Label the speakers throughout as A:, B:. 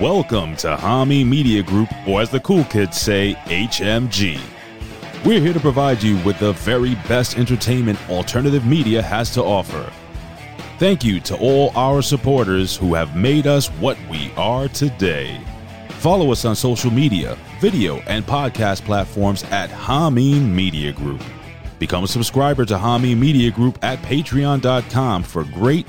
A: Welcome to Hami Media Group, or as the cool kids say, HMG. We're here to provide you with the very best entertainment alternative media has to offer. Thank you to all our supporters who have made us what we are today. Follow us on social media, video, and podcast platforms at Hameen Media Group. Become a subscriber to Hameen Media Group at patreon.com for great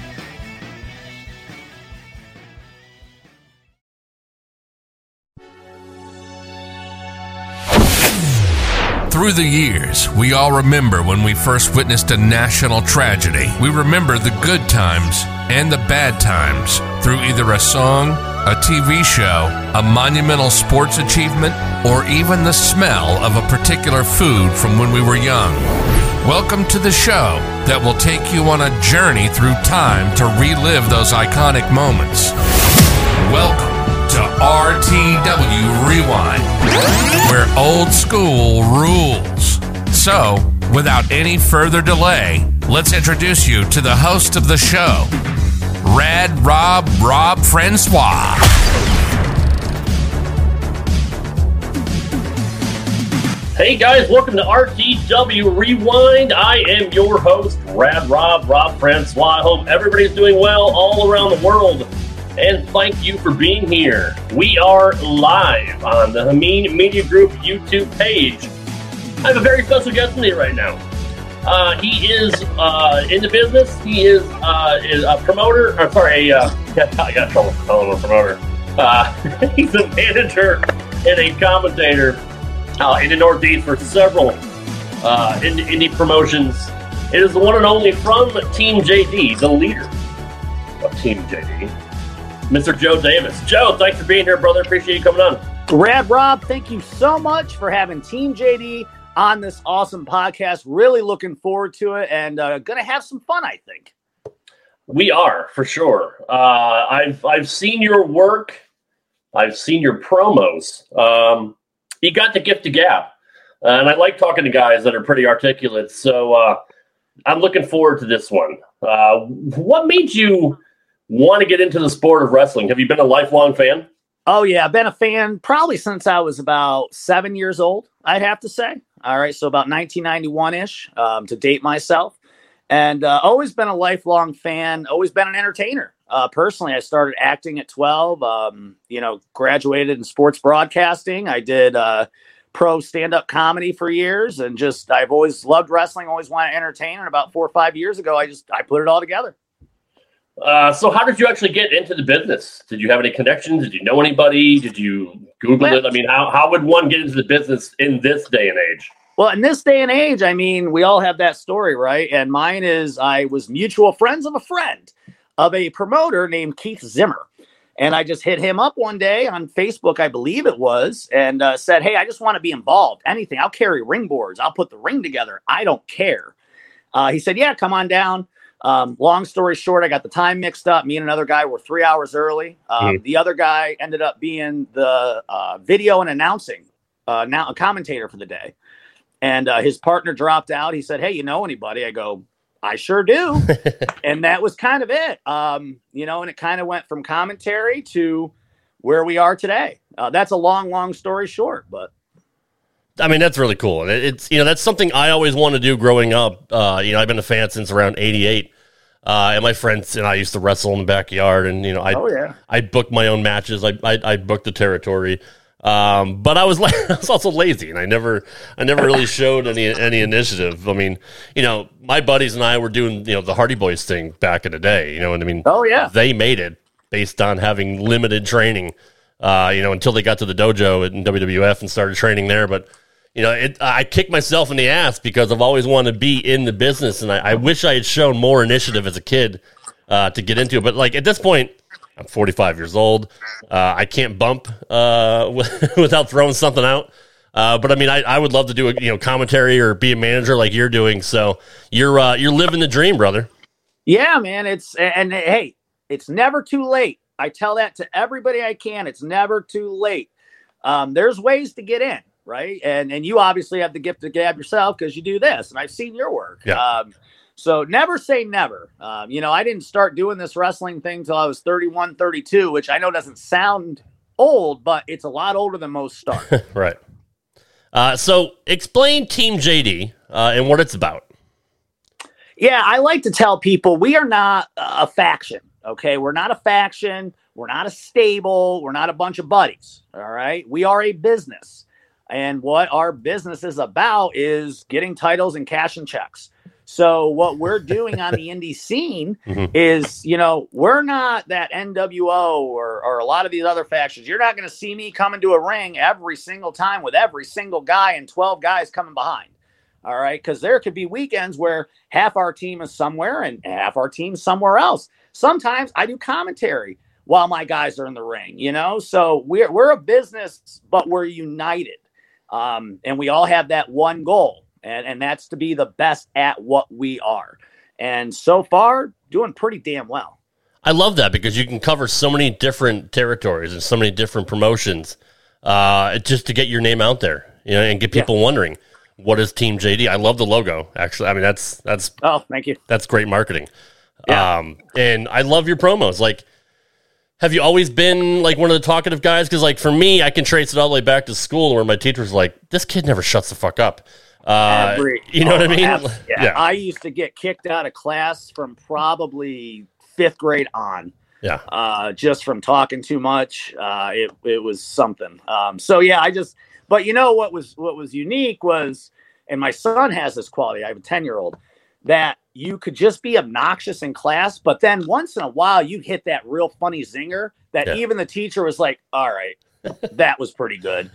B: Through the years, we all remember when we first witnessed a national tragedy. We remember the good times and the bad times through either a song, a TV show, a monumental sports achievement, or even the smell of a particular food from when we were young. Welcome to the show that will take you on a journey through time to relive those iconic moments. Welcome to RTW Rewind, where old school rules. So, without any further delay, let's introduce you to the host of the show, Rad Rob Rob Francois.
C: Hey guys, welcome to RTW Rewind. I am your host, Rad Rob Rob Francois. I hope everybody's doing well all around the world and thank you for being here. We are live on the Hameen Media Group YouTube page. I have a very special guest with me right now. Uh, he is uh, in the business. He is, uh, is a promoter. I'm sorry, uh, I got trouble calling him a promoter. Uh, he's a manager and a commentator uh, in the Northeast for several indie, indie promotions. It is the one and only from Team JD, the leader of Team JD. Mr. Joe Davis. Joe, thanks for being here, brother. Appreciate you coming on.
D: Rad Rob, thank you so much for having Team JD on this awesome podcast. Really looking forward to it and uh, going to have some fun, I think.
C: We are for sure. Uh, I've I've seen your work. I've seen your promos. Um, you got the gift of gab, and I like talking to guys that are pretty articulate. So uh, I'm looking forward to this one. Uh, what made you? Want to get into the sport of wrestling? Have you been a lifelong fan?
D: Oh yeah, I've been a fan probably since I was about seven years old. I'd have to say. All right, so about 1991 ish um, to date myself, and uh, always been a lifelong fan. Always been an entertainer. Uh, personally, I started acting at 12. Um, you know, graduated in sports broadcasting. I did uh, pro stand up comedy for years, and just I've always loved wrestling. Always wanted to entertain. And about four or five years ago, I just I put it all together.
C: Uh, so how did you actually get into the business? Did you have any connections? Did you know anybody? Did you Google well, it? I mean, how, how would one get into the business in this day and age?
D: Well, in this day and age, I mean, we all have that story, right? And mine is I was mutual friends of a friend of a promoter named Keith Zimmer. And I just hit him up one day on Facebook, I believe it was, and uh, said, Hey, I just want to be involved. Anything. I'll carry ring boards. I'll put the ring together. I don't care. Uh, he said, Yeah, come on down. Um, long story short, I got the time mixed up. Me and another guy were three hours early. Um, mm-hmm. The other guy ended up being the uh, video and announcing uh, now a commentator for the day. And uh, his partner dropped out. He said, Hey, you know anybody? I go, I sure do. and that was kind of it. Um, you know, and it kind of went from commentary to where we are today. Uh, that's a long, long story short, but.
C: I mean, that's really cool. And It's, you know, that's something I always wanted to do growing up. Uh, you know, I've been a fan since around 88. Uh, and my friends and I used to wrestle in the backyard, and you know, I oh, yeah. I booked my own matches. I I, I booked the territory. Um, but I was like, I was also lazy, and I never, I never really showed any any initiative. I mean, you know, my buddies and I were doing, you know, the Hardy Boys thing back in the day. You know what I mean?
D: Oh yeah,
C: they made it based on having limited training. Uh, you know, until they got to the dojo in WWF and started training there. But you know, it, I kick myself in the ass because I've always wanted to be in the business, and I, I wish I had shown more initiative as a kid uh, to get into it. But like at this point, I'm 45 years old. Uh, I can't bump uh, without throwing something out. Uh, but I mean, I, I would love to do a you know commentary or be a manager like you're doing. So you're uh, you're living the dream, brother.
D: Yeah, man. It's and hey, it's never too late. I tell that to everybody I can. It's never too late. Um, there's ways to get in, right? And and you obviously have the gift of gab yourself because you do this, and I've seen your work.
C: Yeah. Um,
D: so never say never. Um, you know, I didn't start doing this wrestling thing till I was 31, 32, which I know doesn't sound old, but it's a lot older than most start.
C: right. Uh, so explain Team JD uh, and what it's about.
D: Yeah, I like to tell people we are not a faction. Okay, we're not a faction. We're not a stable. We're not a bunch of buddies. All right, we are a business, and what our business is about is getting titles and cash and checks. So what we're doing on the indie scene mm-hmm. is, you know, we're not that NWO or, or a lot of these other factions. You're not going to see me come into a ring every single time with every single guy and 12 guys coming behind. All right. Because there could be weekends where half our team is somewhere and half our team somewhere else. Sometimes I do commentary while my guys are in the ring, you know? So we're, we're a business, but we're united. Um, and we all have that one goal and, and that's to be the best at what we are. And so far, doing pretty damn well.
C: I love that because you can cover so many different territories and so many different promotions uh, just to get your name out there, you know, and get people yeah. wondering what is Team JD. I love the logo. Actually, I mean that's that's
D: oh, thank you.
C: That's great marketing. Yeah. Um, and I love your promos. Like, have you always been like one of the talkative guys? Because like for me, I can trace it all the way back to school where my teacher's like, "This kid never shuts the fuck up." Uh, Every, you know oh, what I mean?
D: yeah. yeah. I used to get kicked out of class from probably fifth grade on.
C: Yeah.
D: Uh, just from talking too much. Uh, it it was something. Um, so yeah, I just. But you know what was what was unique was, and my son has this quality. I have a ten year old that you could just be obnoxious in class, but then once in a while you'd hit that real funny zinger that yeah. even the teacher was like, "All right, that was pretty good,"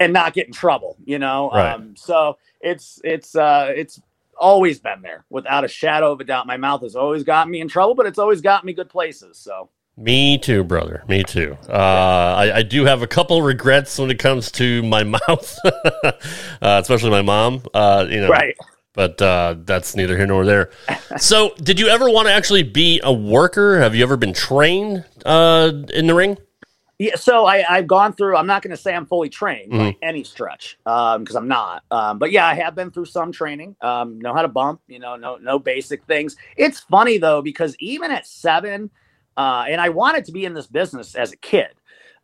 D: and not get in trouble. You know.
C: Right.
D: Um, so it's it's uh it's always been there without a shadow of a doubt. My mouth has always got me in trouble, but it's always got me good places. So
C: me too, brother. Me too. Uh, I, I, do have a couple regrets when it comes to my mouth, uh, especially my mom. Uh, you know,
D: right.
C: But uh, that's neither here nor there. so, did you ever want to actually be a worker? Have you ever been trained uh, in the ring?
D: Yeah, so I, I've gone through. I'm not going to say I'm fully trained mm-hmm. by any stretch, because um, I'm not. Um, but yeah, I have been through some training. Um, know how to bump. You know, no no basic things. It's funny though because even at seven, uh, and I wanted to be in this business as a kid.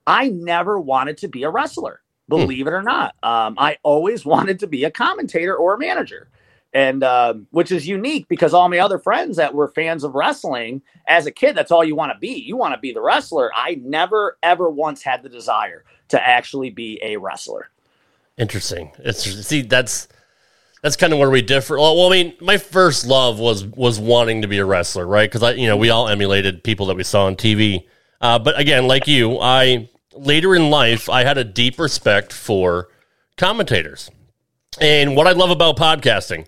D: I never wanted to be a wrestler. Hmm. Believe mm. it or not, um, I always wanted to be a commentator or a manager and uh, which is unique because all my other friends that were fans of wrestling as a kid that's all you want to be. You want to be the wrestler. I never ever once had the desire to actually be a wrestler.
C: Interesting. It's see that's that's kind of where we differ. Well i mean my first love was was wanting to be a wrestler right? Because i you know we all emulated people that we saw on tv uh, but again like you i later in life i had a deep respect for commentators. And what i love about podcasting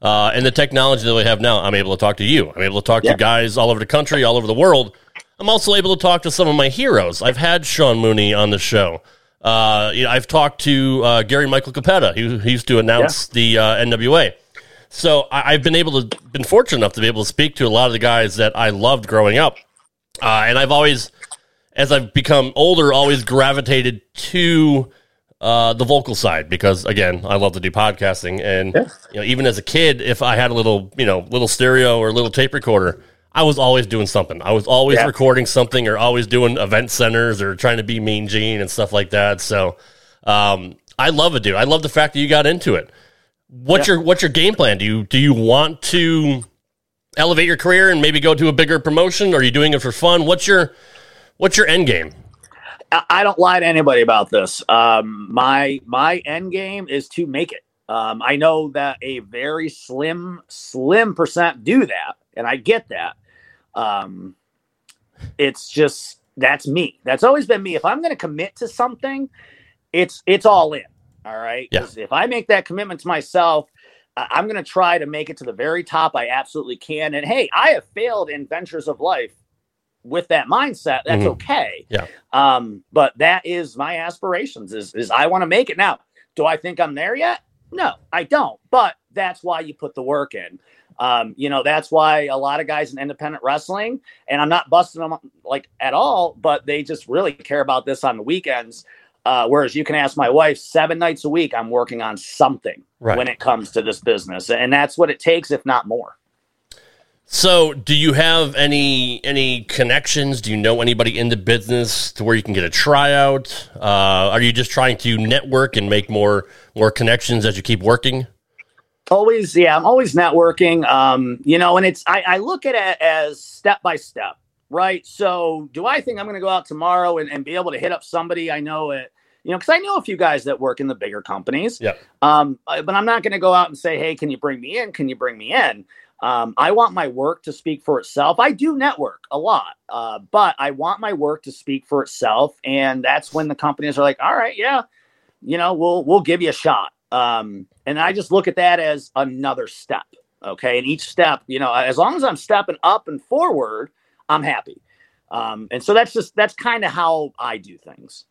C: uh, and the technology that we have now, I'm able to talk to you. I'm able to talk yeah. to guys all over the country, all over the world. I'm also able to talk to some of my heroes. I've had Sean Mooney on the show. Uh, you know, I've talked to uh, Gary Michael Cappetta, who, who used to announce the uh, NWA. So I, have been able to, been fortunate enough to be able to speak to a lot of the guys that I loved growing up, uh, and I've always, as I've become older, always gravitated to uh, the vocal side because again, I love to do podcasting, and yeah. you know, even as a kid, if I had a little, you know, little stereo or a little tape recorder, I was always doing something. I was always yeah. recording something or always doing event centers or trying to be Mean Gene and stuff like that. So um, I love it, dude. I love the fact that you got into it. What's yeah. your what's your game plan? Do you do you want to elevate your career and maybe go to a bigger promotion? Or are you doing it for fun? What's your what's your end game?
D: I don't lie to anybody about this. Um, my my end game is to make it. Um, I know that a very slim slim percent do that, and I get that. Um, it's just that's me. That's always been me. If I'm going to commit to something, it's it's all in. All right.
C: Yeah.
D: If I make that commitment to myself, I'm going to try to make it to the very top I absolutely can. And hey, I have failed in ventures of life with that mindset. That's mm-hmm. okay.
C: Yeah.
D: Um, but that is my aspirations. Is is I want to make it now. Do I think I'm there yet? No, I don't. But that's why you put the work in. Um, you know, that's why a lot of guys in independent wrestling, and I'm not busting them like at all, but they just really care about this on the weekends. Uh, whereas you can ask my wife seven nights a week, I'm working on something right. when it comes to this business. And that's what it takes, if not more.
C: So, do you have any any connections? Do you know anybody in the business to where you can get a tryout? Uh, are you just trying to network and make more more connections as you keep working?
D: Always, yeah, I'm always networking. Um, you know, and it's I, I look at it as step by step, right? So, do I think I'm going to go out tomorrow and, and be able to hit up somebody I know it? You know, because I know a few guys that work in the bigger companies.
C: Yeah.
D: Um, but I'm not going to go out and say, "Hey, can you bring me in? Can you bring me in?" Um, I want my work to speak for itself. I do network a lot, uh, but I want my work to speak for itself, and that's when the companies are like, "All right, yeah, you know, we'll we'll give you a shot." Um, and I just look at that as another step. Okay. And each step, you know, as long as I'm stepping up and forward, I'm happy. Um, and so that's just, that's kind of how I do things.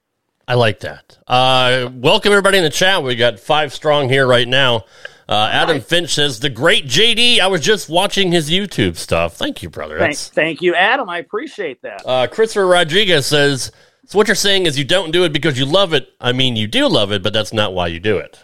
C: I like that. Uh, welcome everybody in the chat. We got five strong here right now. Uh, Adam Finch says, The great JD, I was just watching his YouTube stuff. Thank you, brother.
D: Thank, thank you, Adam. I appreciate that.
C: Uh, Christopher Rodriguez says, So what you're saying is you don't do it because you love it. I mean, you do love it, but that's not why you do it.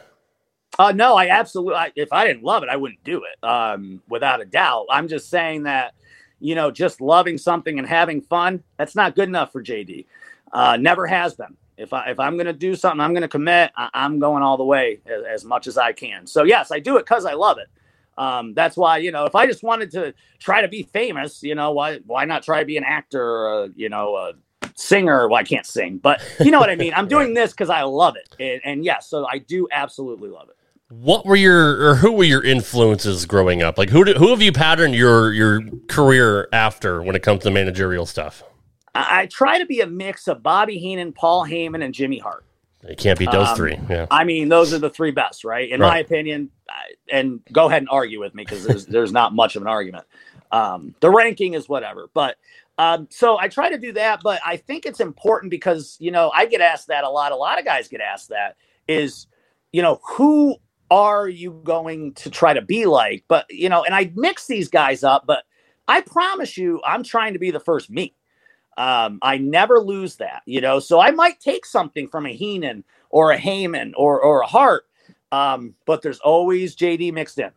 D: Uh, no, I absolutely. I, if I didn't love it, I wouldn't do it. Um, without a doubt. I'm just saying that, you know, just loving something and having fun, that's not good enough for JD. Uh, never has been. If I if I'm going to do something, I'm going to commit. I, am going all the way as, as, much as I can. So yes, I do it because I love it. Um, that's why you know if I just wanted to try to be famous, you know why why not try to be an actor, or, you know, a singer. Well, I can't sing, but you know what I mean. I'm doing this because I love it, and, and yes, so I do absolutely love it
C: what were your or who were your influences growing up? Like who who have you patterned your your career after when it comes to managerial stuff?
D: I, I try to be a mix of Bobby Heenan, Paul Heyman, and Jimmy Hart.
C: It can't be those um, three. Yeah.
D: I mean, those are the three best, right? In right. my opinion. And go ahead and argue with me because there's there's not much of an argument. Um, the ranking is whatever, but um, so I try to do that. But I think it's important because you know I get asked that a lot. A lot of guys get asked that is you know who are you going to try to be like? But, you know, and I mix these guys up, but I promise you, I'm trying to be the first me. Um, I never lose that, you know. So I might take something from a Heenan or a Heyman or or a Hart, um, but there's always JD mixed in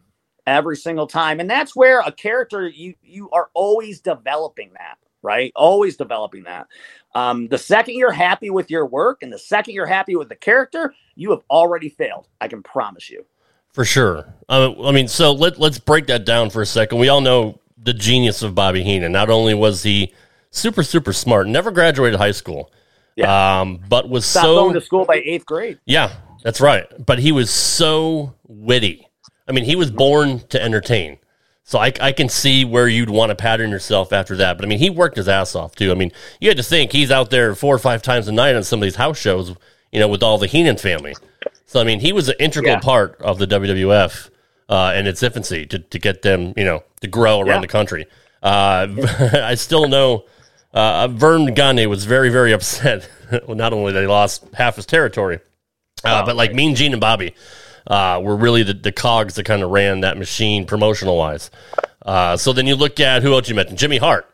D: every single time, and that's where a character you you are always developing that, right? Always developing that. Um, the second you're happy with your work and the second you're happy with the character, you have already failed. I can promise you.
C: For sure. Uh, I mean, so let, let's break that down for a second. We all know the genius of Bobby Heenan. Not only was he super, super smart, never graduated high school, yeah. um, but was
D: Stopped
C: so.
D: going to school by eighth grade.
C: Yeah, that's right. But he was so witty. I mean, he was born to entertain. So I, I can see where you'd want to pattern yourself after that. But I mean, he worked his ass off too. I mean, you had to think he's out there four or five times a night on some of these house shows, you know, with all the Heenan family. So I mean, he was an integral yeah. part of the WWF uh, in its infancy to, to get them, you know, to grow around yeah. the country. Uh, I still know uh, Verne Gagne was very, very upset. well, not only they lost half his territory, uh,
E: Oh,
C: but like Mean Gene and Bobby uh, were really the, the cogs that kind of ran that machine promotional wise. Uh, so then you look at who else you mentioned, Jimmy Hart.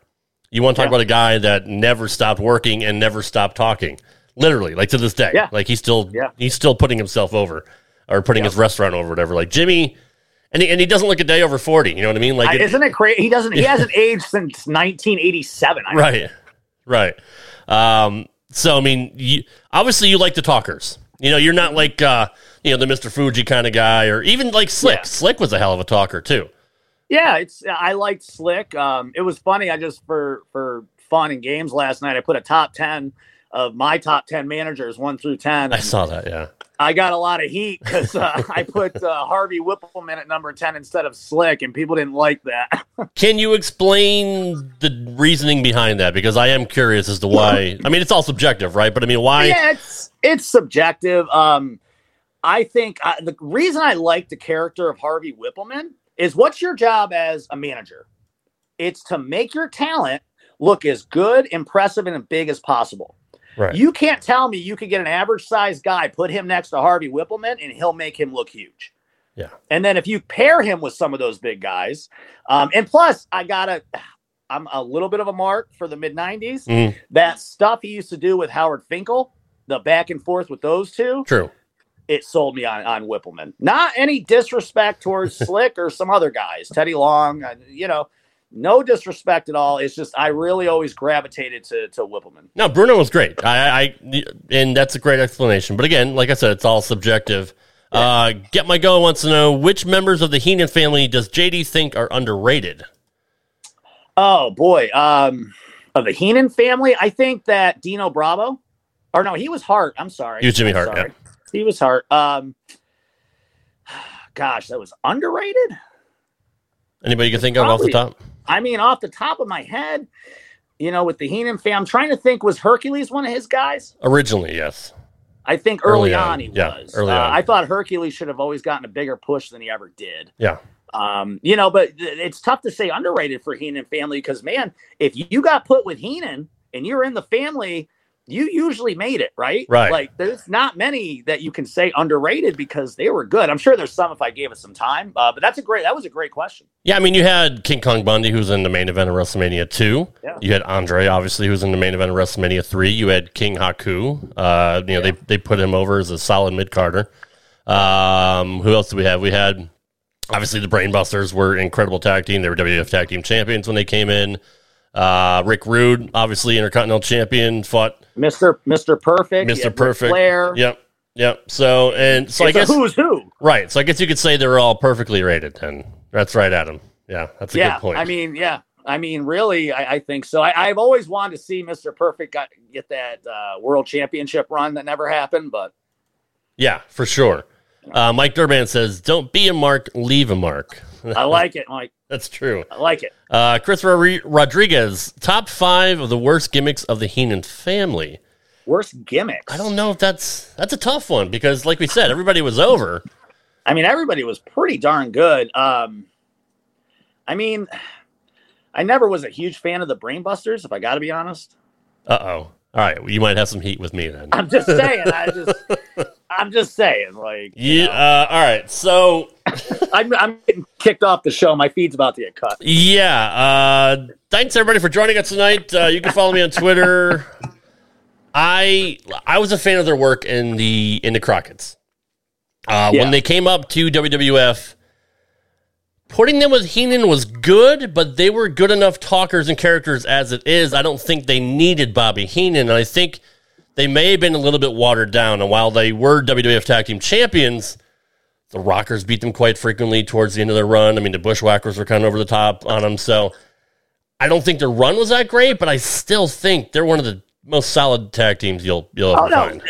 C: You want to talk
E: Yeah.
C: about a guy that never stopped working and never stopped talking, literally, like to this day.
E: Yeah.
C: Like he's still
E: Yeah.
C: he's still putting himself over or putting
E: Yeah.
C: his restaurant over, whatever. Like Jimmy, and he, and he doesn't look a day over forty. You know what I mean? Like
D: I-
C: it-
D: isn't it crazy? He doesn't. He hasn't aged since 1987. I
C: right right um so i mean you, obviously you like the talkers you know you're not like uh you know the mr fuji kind of guy or even like slick
D: Yeah.
C: slick was a hell of a talker too
D: Yeah, it's I liked Slick. Um, it was funny. I just for for fun and games last night, I put a top ten of my top ten managers, one through ten.
C: i saw that yeah
D: I got a lot of heat because uh, I put uh, Harvey Wippleman at number ten instead of Slick, and people didn't like that.
C: can you explain the reasoning behind that because i am curious as to why i mean it's all subjective right but i mean why
D: yeah, it's it's subjective. Um, I think uh, the reason I like the character of Harvey Wippleman is what's your job as a manager? It's to make your talent look as good, impressive, and big as possible.
C: Right
D: You can't tell me you could get an average sized guy, put him next to Harvey Wippleman, and he'll make him look huge.
C: Yeah.
D: And then if you pair him with some of those big guys, um, and plus I gotta, I'm a little bit of a mark for the mid '90s.
C: Mhm.
D: That stuff he used to do with Howard Finkel, the back and forth with those two,
C: true
D: it sold me on on Wippleman. Not any disrespect towards Slick or some other guys, Teddy Long, uh, you know. No disrespect at all. It's just I really always gravitated to to Wippleman.
C: no bruno was great I, I and that's a great explanation but again like i said it's all subjective uh get my go wants to know which members of the heenan family does jd think are underrated
D: Oh boy, um, of the Heenan family, I think that Dino Bravo, or no, he was Hart. I'm sorry,
C: He was Jimmy
D: I'm
C: Hart,
D: sorry. He was Hart. Um, gosh, that was underrated.
C: Anybody you can think of off the top?
D: I mean, off the top of my head, you know, with the Heenan family, I'm trying to think. Was Hercules one of his guys?
C: Originally, yes.
D: I think early,
C: Early on,
D: on, he
C: yeah,
D: was.
C: early
D: Uh,
C: on.
D: I thought Hercules should have always gotten a bigger push than he ever did.
C: Yeah.
D: Um, you know, but it's tough to say underrated for Heenan family because man, if you got put with Heenan and you're in the family, you usually made it, right?
C: Right.
D: Like there's not many that you can say underrated because they were good. I'm sure there's some if I gave it some time. Uh, but that's a great that was a great question.
C: Yeah, I mean, you had King Kong Bundy, who was in the main event of WrestleMania 2.
D: Yeah.
C: You had Andre, obviously, who was in the main event of WrestleMania 3. You had King Haku. Uh, you know, they, they put him over as a solid mid carder. Um, who else do we have? We had, obviously, the Brainbusters were incredible tag team. They were WWF Tag Team Champions when they came in. Uh, Rick Rude, obviously, Intercontinental Champion, fought
D: Mr. Mr. Perfect,
C: Mr.
D: had
C: Perfect.
D: Flair.
C: Yep. Yep. So, and so I
D: It's a
C: guess,
D: who's who.
C: right. So I guess you could say they're all perfectly rated. Then that's right, Adam. Yeah, that's a
D: yeah,
C: good point.
D: I mean, yeah. I mean, really, I, I think so. I, I've always wanted to see Mr. Perfect got, get that uh, world championship run that never happened, but
C: Yeah, for sure. Uh, Mike Durban says, "Don't be a mark, leave a mark."
D: I like it, Mike.
C: That's true.
D: I like it.
C: Uh, Chris Rodriguez, top five of the worst gimmicks of the Heenan family.
D: Worst gimmicks.
C: I don't know if that's that's a tough one because, like we said, everybody was over.
D: I mean, everybody was pretty darn good. Um, I mean, I never was a huge fan of the Brainbusters, if I got to be honest.
C: Uh oh. All right, well, you might have some heat with me then.
D: I'm just saying. I just, I'm just saying. Like, you
C: Yeah. Uh, all right. So
D: I'm, I'm getting kicked off the show. My feed's about to get cut.
C: yeah. Uh, thanks everybody for joining us tonight. Uh, you can follow me on Twitter. I I was a fan of their work in the in the Crockett's. Uh,
D: Yeah.
C: When they came up to WWF, putting them with Heenan was good, but they were good enough talkers and characters as it is. I don't think they needed Bobby Heenan, and I think they may have been a little bit watered down. And while they were WWF Tag Team Champions, the Rockers beat them quite frequently towards the end of their run. I mean, the Bushwhackers were kind of over the top on them, so I don't think their run was that great, but I still think they're one of the most solid tag teams you'll you'll ever
D: Oh no!
C: find.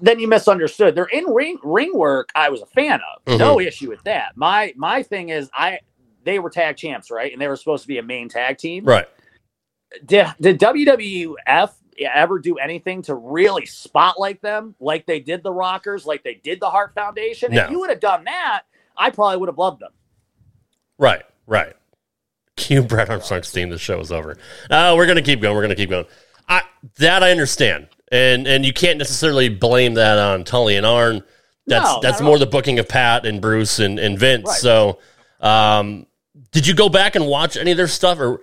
D: Then you misunderstood. Their in ring ring work, I was a fan of.
C: Mm-hmm.
D: No issue with that. My my thing is, I they were tag champs, right? And they were supposed to be a main tag team.
C: Right.
D: Did did WWF ever do anything to really spotlight them like they did the Rockers, like they did the Hart Foundation?
C: No.
D: If you would have done that, I probably would have loved them.
C: Right, right. Cue Brad Armstrong's theme. The show is over. Uh, we're gonna keep going. We're gonna keep going. I, that I understand, and and you can't necessarily blame that on Tully and Arn. That's
D: No,
C: that's more the booking of Pat and Bruce and, and Vince.
D: Right.
C: So, um, did you go back and watch any of their stuff, or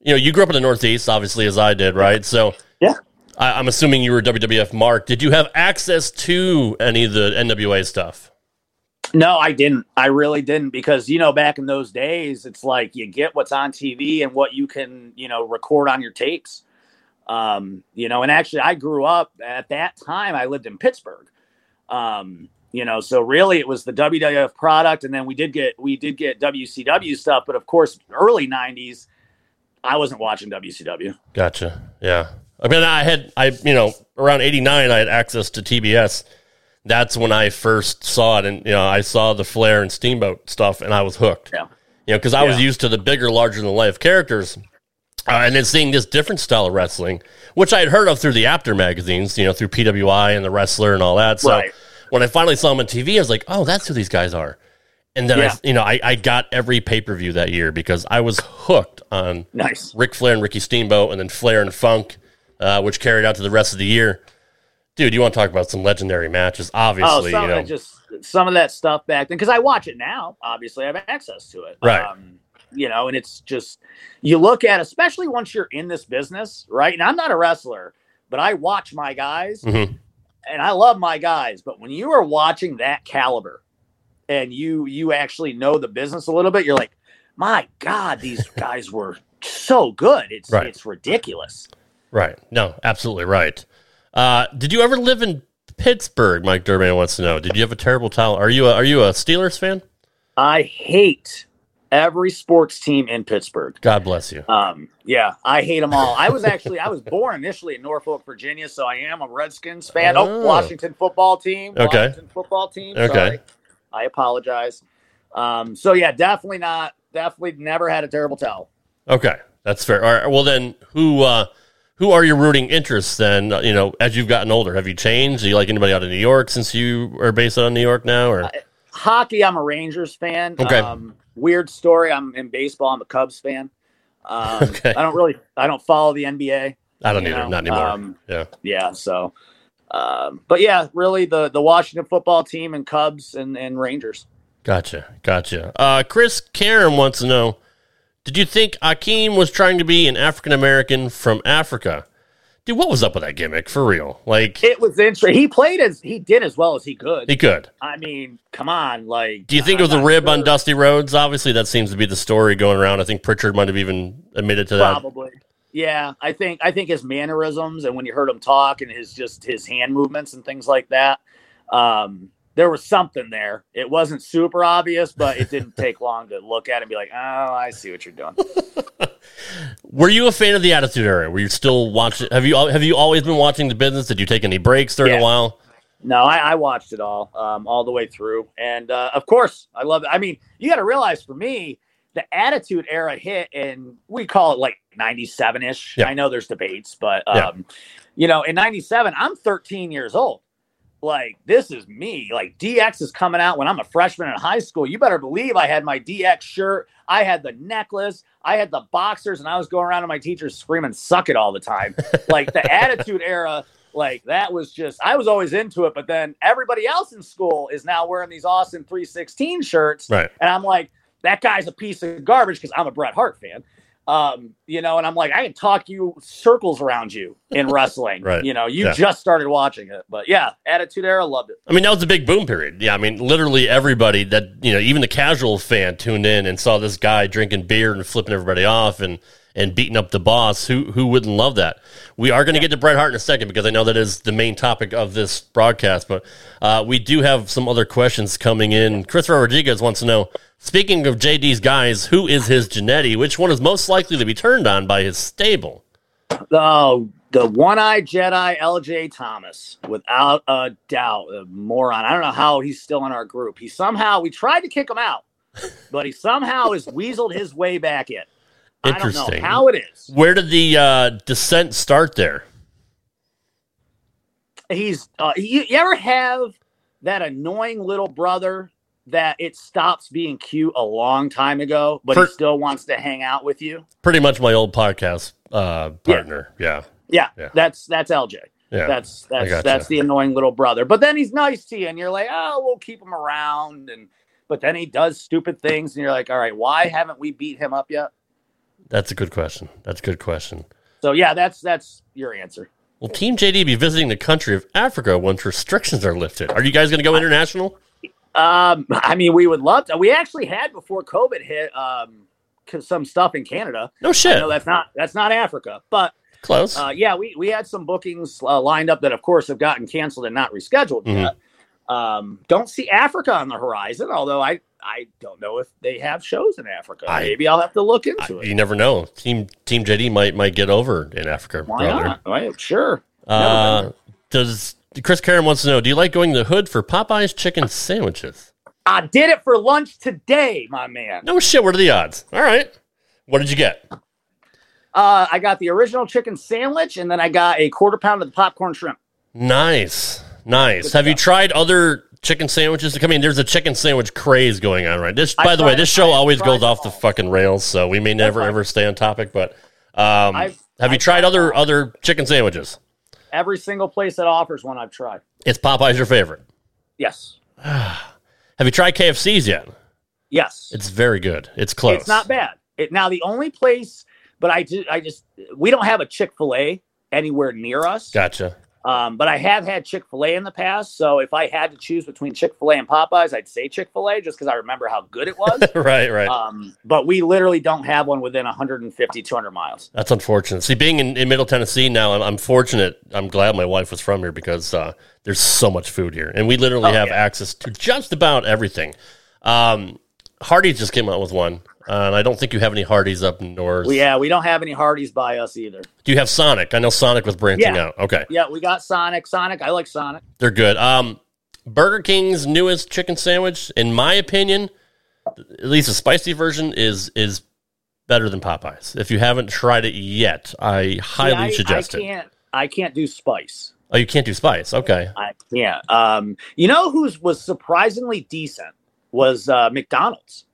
C: you know, you grew up in the Northeast, obviously, as I did, right? So,
D: Yeah.
C: I, I'm assuming you were WWF Mark. Did you have access to any of the NWA stuff?
D: No, I didn't. I really didn't because you know back in those days, it's like you get what's on TV and what you can you know record on your tapes. Um, you know, and actually, I grew up at that time. I lived in Pittsburgh. Um, you know, so really, it was the WWF product, and then we did get we did get WCW stuff, but of course, early '90s, I wasn't watching WCW.
C: Gotcha. Yeah. I mean, I had, I, you know, around 89, I had access to TBS. That's when I first saw it. And, you know, I saw the Flair and Steamboat stuff and I was hooked.
D: Yeah.
C: You know, because I was used to the bigger, larger than life characters. Uh, and then seeing this different style of wrestling, which I had heard of through the Apter magazines, you know, through PWI and the Wrestler and all that. So
D: Right.
C: When I finally saw them on TV, I was like, oh, that's who these guys are. And then
D: Yeah.
C: I, you know, I, I got every pay per view that year because I was hooked on
D: Nice.
C: Ric Flair and Ricky Steamboat, and then Flair and Funk, uh, which carried out to the rest of the year. Dude, you want to talk about some legendary matches?
D: Oh,
C: Obviously,
D: some
C: you know,
D: just some of that stuff back then because I watch it now. Obviously, I have access to it.
C: Right.
D: Um, you know, and it's just you look at, especially once you're in this business, right? And I'm not a wrestler, but I watch my guys,
C: Mhm.
D: And I love my guys. But when you are watching that caliber, and you you actually know the business a little bit, you're like, my God, these guys were so good. It's
C: Right.
D: it's ridiculous.
C: right? No, absolutely right. Uh, did you ever live in Pittsburgh? Mike Durban wants to know. Did you have a terrible towel? Are you a, are you a Steelers fan?
D: I hate every sports team in Pittsburgh.
C: God bless you.
D: Um, yeah, I hate them all. I was actually I was born initially in Norfolk, Virginia, so I am a Redskins fan. Oh,
C: Oh.
D: Washington football team.
C: Okay.
D: Washington football team.
C: Okay.
D: Sorry. I apologize. Um, so yeah, definitely not. Definitely never had a terrible towel.
C: Okay, that's fair. All right, well then, who uh, who are your rooting interests then? uh, You know, as you've gotten older, have you changed? Do you like anybody out of New York since you are based out of New York now? Or
D: Hockey, I'm a Rangers fan.
C: Okay.
D: Um, weird story. I'm in baseball. I'm a Cubs fan. Um,
C: Okay.
D: I don't really. I don't follow the NBA.
C: I don't either,
D: know,
C: not anymore.
D: um,
C: yeah.
D: yeah so um but yeah really the the washington football team and cubs and and rangers
C: Gotcha, gotcha. Uh, Chris Karen wants to know: Did you think Akeem was trying to be an African American from Africa? Dude, what was up with that gimmick for real? Like,
D: it was interesting he played as he did as well as he could
C: he could.
D: i mean come on like
C: Do you think it was a rib on. Dusty Rhodes? Obviously, that seems to be the story going around. I think Prichard might have even admitted to that.
D: probably yeah i think i think his mannerisms and when you heard him talk and his just his hand movements and things like that um there was something there it wasn't super obvious but it didn't take long to look at it and be like oh i see what you're doing
C: Were you a fan of the Attitude Era? Were you still watching? Have you have you always been watching the business? Did you take any breaks during
D: Yeah.
C: a while?
D: No, I, I watched it all, um, all the way through, and uh, of course, I love it. I mean, you got to realize for me, the Attitude Era hit, and we call it like '97 ish.
C: Yeah.
D: I know there's debates, but
C: Yeah.
D: um, you know, in '97, I'm 13 years old. Like this is me. Like DX is coming out when I'm a freshman in high school. You better believe I had my DX shirt. I had the necklace. I had the boxers, and I was going around to my teachers screaming "suck it" all the time. Like the Attitude Era like that was just I was always into it, but then everybody else in school is now wearing these Austin 316 shirts.
C: Right.
D: And I'm like, that guy's a piece of garbage because I'm a Bret Hart fan. Um, you know, and I'm like, I can talk you circles around you in wrestling.
C: Right.
D: You know, you
C: Yeah.
D: just started watching it. But yeah, Attitude Era, loved it.
C: I mean, that was a big boom period. Yeah, I mean, literally everybody that you know, even the casual fan tuned in and saw this guy drinking beer and flipping everybody off and and beating up the boss. Who who wouldn't love that? We are going to get to Bret Hart in a second because I know that is the main topic of this broadcast. But uh, we do have some other questions coming in. Christopher Rodriguez wants to know. Speaking of JD's guys, who is his Jannetty? Which one is most likely to be turned on by his stable?
D: Oh, the one-eyed Jedi, LJ Thomas, without a doubt, a moron. I don't know how he's still in our group. He somehow we tried to kick him out, but he somehow has weaseled his way back in. I don't know
C: Interesting.
D: how it is.
C: Where did the uh, descent start there?
D: He's uh, you, you ever have that annoying little brother that it stops being cute a long time ago, but
C: For-
D: he still wants to hang out with you.
C: Pretty much my old podcast uh, partner. Yeah.
D: Yeah,
C: Yeah.
D: that's that's LJ.
C: Yeah.
D: That's that's
C: gotcha.
D: that's the annoying little brother. But then he's nice to you, and you're like, oh, we'll keep him around. And but then he does stupid things, and you're like, all right, why haven't we beat him up yet?
C: That's a good question. That's a good question.
D: So yeah, that's that's your answer.
C: Will Team JD be visiting the country of Africa once restrictions are lifted? Are you guys going to go international?
D: Um, I mean, we would love to. We actually had before COVID hit um, some stuff in Canada.
C: No shit.
D: No, that's not that's not Africa, but
C: Close.
D: uh, yeah, we we had some bookings uh, lined up that, of course, have gotten canceled and not rescheduled
C: Mhm.
D: yet. Um, don't see Africa on the horizon, although I I don't know if they have shows in Africa.
C: I-
D: Maybe I'll have to look
C: I-
D: into it.
C: you never know. Team Team JD might might get over in Africa.
D: Why
C: brother.
D: not? Right, sure.
C: Uh, does Chris Karen wants to know? Do you like going to the hood for Popeyes chicken sandwiches?
D: I did it for lunch today, my man.
C: No shit. What are the odds? All right. What did you get?
D: Uh, I got the original chicken sandwich, and then I got a quarter pound of the popcorn shrimp.
C: Nice, nice.
D: Good
C: Have you tried other chicken sandwiches? I mean, there's a chicken sandwich craze going on right. This,
D: I
C: by the way, this show always goes off the fucking rails, so we may never ever stay on topic. But um,
D: I've-
C: have you
D: I've
C: tried other
D: all.
C: other chicken sandwiches?
D: Every single place that offers one, I've tried.
C: It's Popeyes your favorite?
D: Yes,
C: Have you tried KFC's yet?
D: yes.
C: It's very good. It's close.
D: It's not bad. It, now the only place, but I just, I just, we don't have a Chick Fil A anywhere near us.
C: Gotcha.
D: Um, but I have had Chick Fil A in the past, so if I had to choose between Chick Fil A and Popeyes, I'd say Chick Fil A just because I remember how good it was.
C: right, right.
D: um, but we literally don't have one within 150, 200 miles.
C: That's unfortunate. See, being in, in Middle Tennessee now, I'm, I'm fortunate. I'm glad my wife was from here because uh, there's so much food here, and we literally
D: Oh,
C: have
D: yeah.
C: access to just about everything. Um, Hardee's just came out with one, uh, and I don't think you have any Hardee's up north.
D: We, yeah, we don't have any Hardee's by us either.
C: Do you have Sonic? I know Sonic was branching
D: Yeah.
C: out. Okay,
D: Yeah, we got Sonic. Sonic, I like Sonic.
C: they're good. Um, Burger King's newest chicken sandwich, in my opinion, at least the spicy version is is better than Popeyes. If you haven't tried it yet, I highly
D: See, I,
C: suggest
D: I
C: it.
D: can't, I can't do spice.
C: Oh, you can't do spice. Okay.
D: I can't. Um, you know who's was surprisingly decent was uh, McDonald's.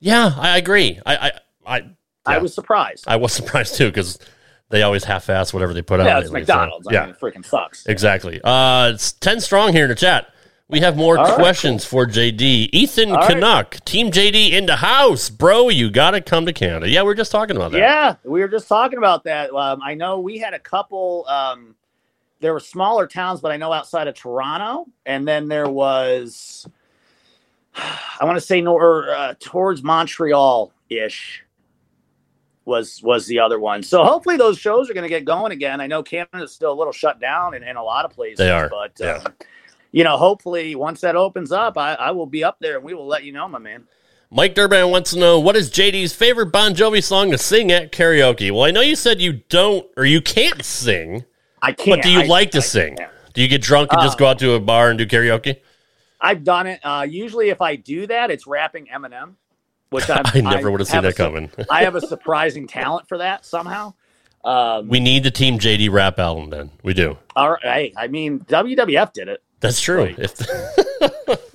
C: Yeah, I agree. I I I,
D: I was surprised.
C: I was surprised too because they always half-ass whatever they put out.
D: yeah, it's
C: lately, so,
D: McDonald's. I
C: yeah,
D: mean, it freaking sucks.
C: exactly. Uh, it's ten strong here in the chat. We have more
D: All right,
C: questions for JD. Ethan
D: All right.
C: Canuck, Team JD in the house, bro. You got to come to Canada. Yeah, we are just talking about that.
D: Yeah, we were just talking about that. Um, I know we had a couple. Um, there were smaller towns, but I know outside of Toronto, and then there was, I want to say, nor uh, towards Montreal ish. Was was the other one? So hopefully those shows are going to get going again. I know Canada's still a little shut down in, in a lot of places.
C: They are,
D: but
C: yeah.
D: um, you know, hopefully once that opens up, I, I will be up there and we will let you know, my man.
C: Mike Durban wants to know what is JD's favorite Bon Jovi song to sing at karaoke. Well, I know you said you don't or you can't sing,
D: I can't.
C: but do you
D: I-
C: like to
D: I
C: sing?
D: can't.
C: Do you get drunk and just
D: Uh,
C: go out to a bar and do karaoke?
D: I've done it. Uh, usually, if I do that, it's rapping Eminem, which I'm,
C: I never would have seen that coming.
D: I have a surprising talent for that somehow. Um,
C: We need the Team JD rap album. Then we do.
D: all right, I mean, WWF did it.
C: That's true. If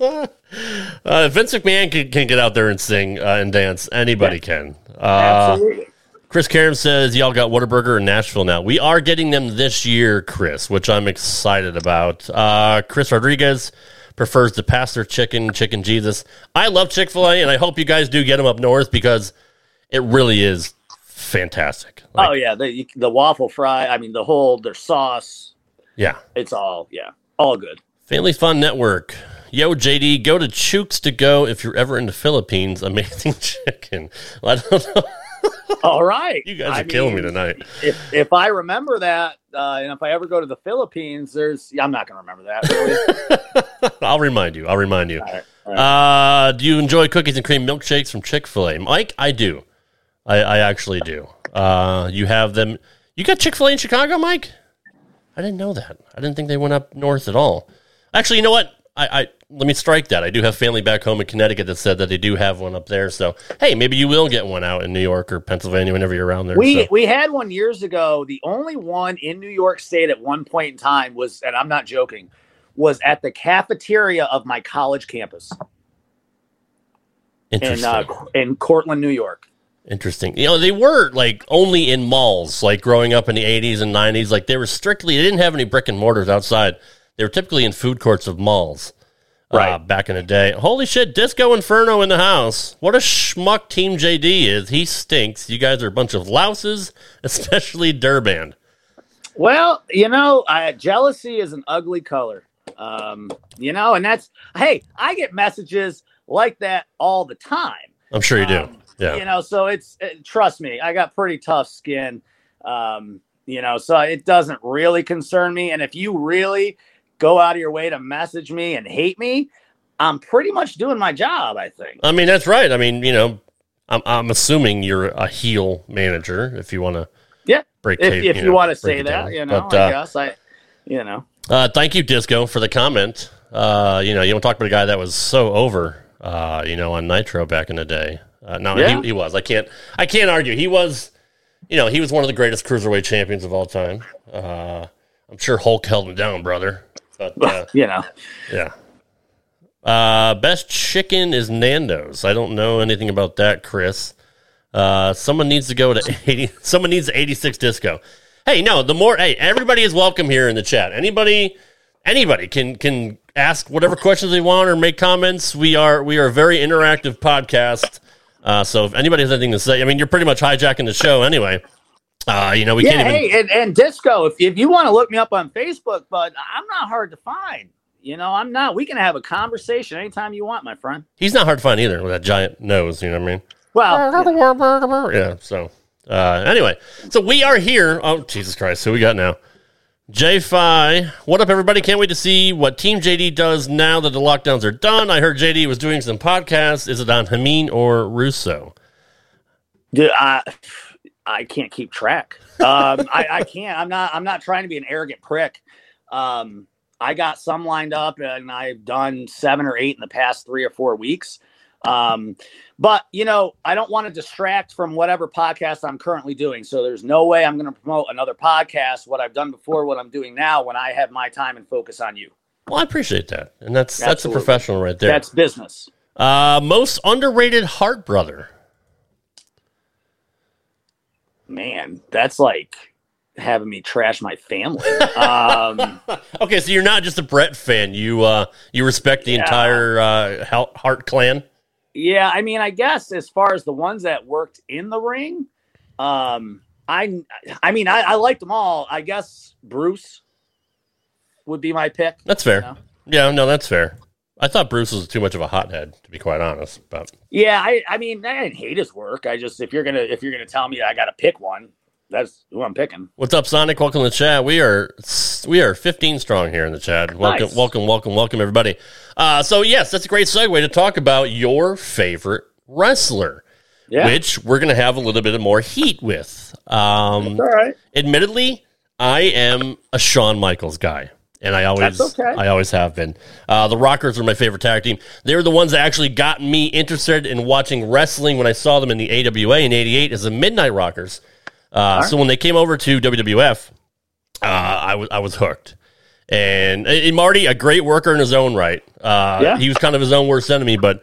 C: uh, Vince McMahon can, can get out there and sing uh, and dance, anybody can. Uh,
D: Absolutely.
C: Chris Karam says y'all got Whataburger in Nashville now. We are getting them this year, Chris, which I'm excited about. Uh, Chris Rodriguez prefers the pastor chicken, chicken Jesus. I love Chick Fil A, and I hope you guys do get them up north because it really is fantastic. Oh, like,
D: oh yeah, the the waffle fry. I mean, the whole their sauce.
C: yeah.
D: It's all yeah, all good.
C: Family Fun Network. Yo, JD, go to Chooks to go if you're ever in the Philippines. Amazing chicken. Well, I don't know.
D: All right,
C: You guys are
D: I
C: killing me tonight.
D: If if I remember that, uh, and if I ever go to the Philippines, there's I'm not going to remember that. Really.
C: I'll remind you. I'll remind you.
D: all right, all right.
C: Uh, do you enjoy cookies and cream milkshakes from Chick fil A? Mike, I do. I, I actually do. Uh, you have them. You got Chick fil A in Chicago, Mike? I didn't know that. I didn't think they went up north at all. Actually, you know what? I, I let me strike that. I do have family back home in Connecticut that said that they do have one up there. So hey, maybe you will get one out in New York or Pennsylvania whenever you're around there.
D: We
C: so.
D: we had one years ago. The only one in New York State at one point in time was, and I'm not joking, was at the cafeteria of my college campus. in
C: Interesting.
D: uh, in Cortland, New York.
C: Interesting. You know, they were like only in malls, like growing up in the 80s and 90s. Like they were strictly, they didn't have any brick and mortars outside. They were typically in food courts of malls. Uh,
D: Right.
C: back in the day. Holy shit, Disco Inferno in the house. What a schmuck Team JD is. He stinks. You guys are a bunch of louses, especially Durband.
D: Well, you know, I, jealousy is an ugly color. Um, you know, and that's hey, I get messages like that all the time.
C: I'm sure you do.
D: Um,
C: yeah.
D: You know, so it's uh, trust me, I got pretty tough skin. Um, you know, so it doesn't really concern me. And if you really go out of your way to message me and hate me, I'm pretty much doing my job. I think.
C: I mean, that's right. I mean, you know, I'm, I'm assuming you're a heel manager if you want to
D: Yeah,
C: break
D: if,
C: tape,
D: if you,
C: know,
D: want to say that,
C: down.
D: you know,
C: But,
D: I
C: uh,
D: guess I, you know,
C: Uh, thank you, Disco, for the comment. Uh, you know, you don't talk about a guy that was so over, uh, you know, on Nitro back in the day. Uh, no,
D: Yeah.
C: he, he was. I can't. I can't argue. He was. You know, he was one of the greatest cruiserweight champions of all time. Uh, I'm sure Hulk held him down, brother. But uh,
D: you know,
C: yeah. Uh, best chicken is Nando's. I don't know anything about that, Chris. Uh, someone needs to go to 80. Someone needs 86 disco. Hey, no, the more, hey, everybody is welcome here in the chat. Anybody, anybody can, can ask whatever questions they want or make comments. We are, we are a very interactive podcast. Uh, so if anybody has anything to say, I mean, you're pretty much hijacking the show anyway. Uh, you know, we
D: yeah.
C: can't even,
D: Hey, and, and disco. If if you want to look me up on Facebook, but I'm not hard to find. You know, I'm not. We can have a conversation anytime you want, my friend.
C: he's not hard to find either with that giant nose. You know what I mean?
D: Well,
C: yeah. So uh, anyway, so we are here. Oh Jesus Christ! Who we got now? J Fi, what up, everybody? Can't wait to see what Team JD does now that the lockdowns are done. I heard JD was doing some podcasts. Is it on Hameen or Russo?
D: dude, I I can't keep track. Um, I, I can't. I'm not. I'm not trying to be an arrogant prick. Um, I got some lined up, and I've done seven or eight in the past three or four weeks. Um, but you know, I don't want to distract from whatever podcast I'm currently doing. So there's no way I'm going to promote another podcast. What I've done before, what I'm doing now, when I have my time and focus on you.
C: Well, I appreciate that, and that's that's a professional right there.
D: That's business.
C: uh, most underrated Hart brother.
D: Man, that's like having me trash my family. Um,
C: Okay, so you're not just a Bret fan. You uh, you respect the
D: Yeah.
C: entire uh, Hart clan.
D: Yeah, I mean, I guess as far as the ones that worked in the ring, um, I, I mean, I, I liked them all. I guess Bruce would be my pick.
C: That's fair.
D: Yeah.
C: Yeah, no, that's fair. I thought Bruce was too much of a hothead, to be quite honest. But
D: Yeah, I, I mean, I didn't hate his work. I just if you're gonna if you're gonna tell me I got to pick one, that's who I'm picking.
C: what's up, Sonic? Welcome to the chat. We are we are 15 strong here in the chat. Welcome,
D: Nice.
C: welcome, welcome, welcome, everybody. Uh, so yes, that's a great segue to talk about your favorite wrestler,
D: Yeah,
C: which we're gonna have a little bit of more heat with. Um,
D: all right.
C: admittedly, I am a Shawn Michaels guy. And I always,
D: okay.
C: I always have been. Uh, the Rockers are my favorite tag team. They were the ones that actually got me interested in watching wrestling when I saw them in the AWA in '88 as the Midnight Rockers. Uh, So when they came over to WWF, uh, I was I was hooked. And, and Marty, a great worker in his own right. Uh,
D: Yeah.
C: He was kind of his own worst enemy, but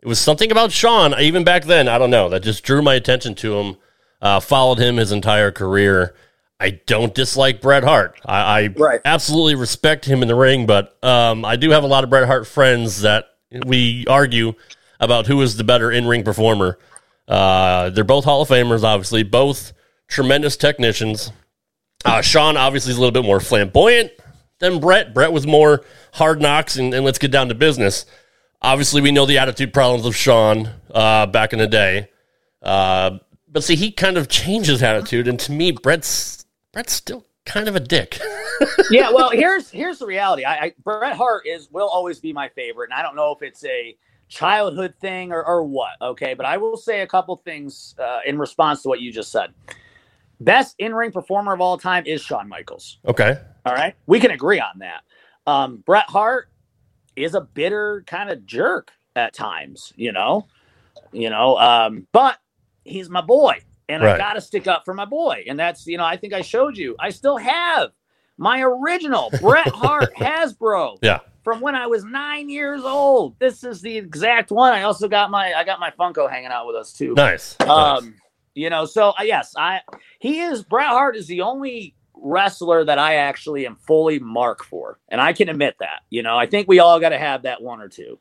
C: it was something about Shawn, even back then, I don't know, that just drew my attention to him. Uh, followed him his entire career. I don't dislike Bret Hart. I, I
D: Right.
C: absolutely respect him in the ring, but um, I do have a lot of Bret Hart friends that we argue about who is the better in ring performer. Uh, they're both Hall of Famers, obviously, both tremendous technicians. Uh, Shawn obviously is a little bit more flamboyant than Bret. Bret was more hard knocks and, and let's get down to business. Obviously, we know the attitude problems of Shawn uh, back in the day. Uh, but see, he kind of changed his attitude, and to me, Bret's Bret's still kind of a dick.
D: yeah, well, here's here's the reality. I, I Bret Hart is will always be my favorite, and I don't know if it's a childhood thing or, or what. Okay, but I will say a couple things uh, in response to what you just said. Best in ring performer of all time is Shawn Michaels.
C: okay.
D: All right, we can agree on that. Um, Bret Hart is a bitter kind of jerk at times, you know, you know, um, but he's my boy, and I got to stick up for my boy, and that's you know, I think I showed you, I still have my original Bret Hart Hasbro
C: Yeah.
D: from when I was nine years old. This is the exact one. I also got my I got my Funko hanging out with us too.
C: Nice. nice.
D: Um, you know, so uh, yes, I he is Bret Hart is the only wrestler that I actually am fully mark for, and I can admit that. You know, I think we all got to have that one or two.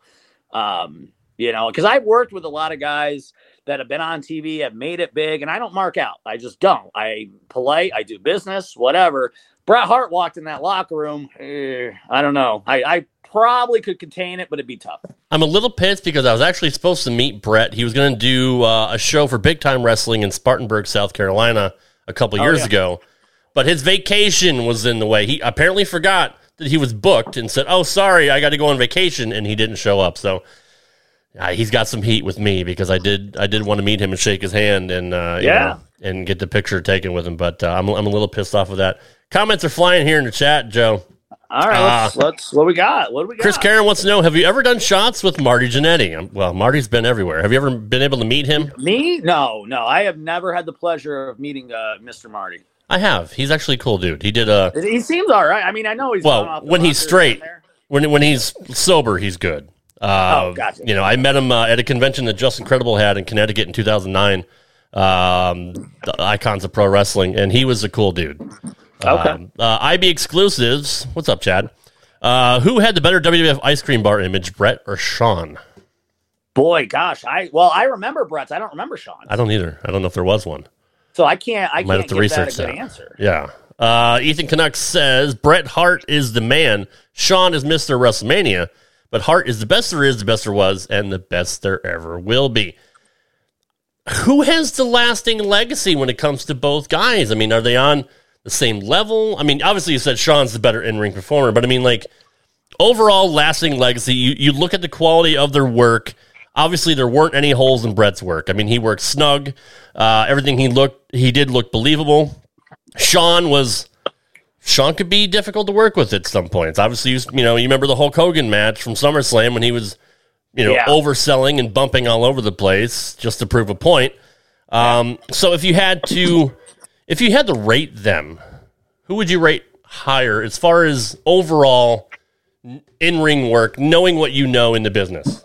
D: Um, you know, because I've worked with a lot of guys that have been on TV, have made it big, and I don't mark out. I just don't. I polite. I do business, whatever. Bret Hart walked in that locker room. Eh, I don't know. I, I probably could contain it, but it'd be tough.
C: I'm a little pissed because I was actually supposed to meet Bret. He was going to do uh, a show for Big Time Wrestling in Spartanburg, South Carolina, a couple oh, years yeah. ago, but his vacation was in the way. He apparently forgot that he was booked and said, "Oh, sorry, I got to go on vacation," and he didn't show up. So uh, he's got some heat with me because I did I did want to meet him and shake his hand and uh, yeah know, and get the picture taken with him. But uh, I'm I'm a little pissed off of that. Comments are flying here in the chat, Joe.
D: All right, let's, uh, let's what we got. What do we got?
C: Chris Karen wants to know: Have you ever done shots with Marty Jannetty? Um, well, Marty's been everywhere. Have you ever been able to meet him?
D: Me? No, no. I have never had the pleasure of meeting uh, Mr. Marty.
C: I have. He's actually a cool dude. He did a.
D: He seems all right. I mean, I know he's
C: well when he's straight. When when he's sober, he's good. Uh, oh, gotcha. You know, I met him uh, at a convention that Justin Credible had in Connecticut in 2009. Um, the Icons of Pro Wrestling, and he was a cool dude.
D: Okay. Um,
C: uh, IB exclusives. What's up, Chad? Uh, who had the better WWF ice cream bar image, Bret or Shawn?
D: Boy, gosh, I well, I remember Bret's. I don't remember Shawn.
C: I don't either. I don't know if there was one.
D: So I can't. I Might can't have to research that, that. answer.
C: Yeah. Uh, Ethan Canuck says Bret Hart is the man. Shawn is Mister WrestleMania, but Hart is the best there is, the best there was, and the best there ever will be. Who has the lasting legacy when it comes to both guys? I mean, are they on? the same level? I mean, obviously you said Shawn's the better in ring performer, but I mean, like overall lasting legacy. You you look at the quality of their work. Obviously, there weren't any holes in Bret's work. I mean, he worked snug. Uh, everything he looked, he did look believable. Shawn was Shawn could be difficult to work with at some points. Obviously, you, you know, you remember the Hulk Hogan match from SummerSlam when he was, you know, yeah. overselling and bumping all over the place just to prove a point. Um, so if you had to if you had to rate them, who would you rate higher as far as overall in ring work, knowing what you know in the business?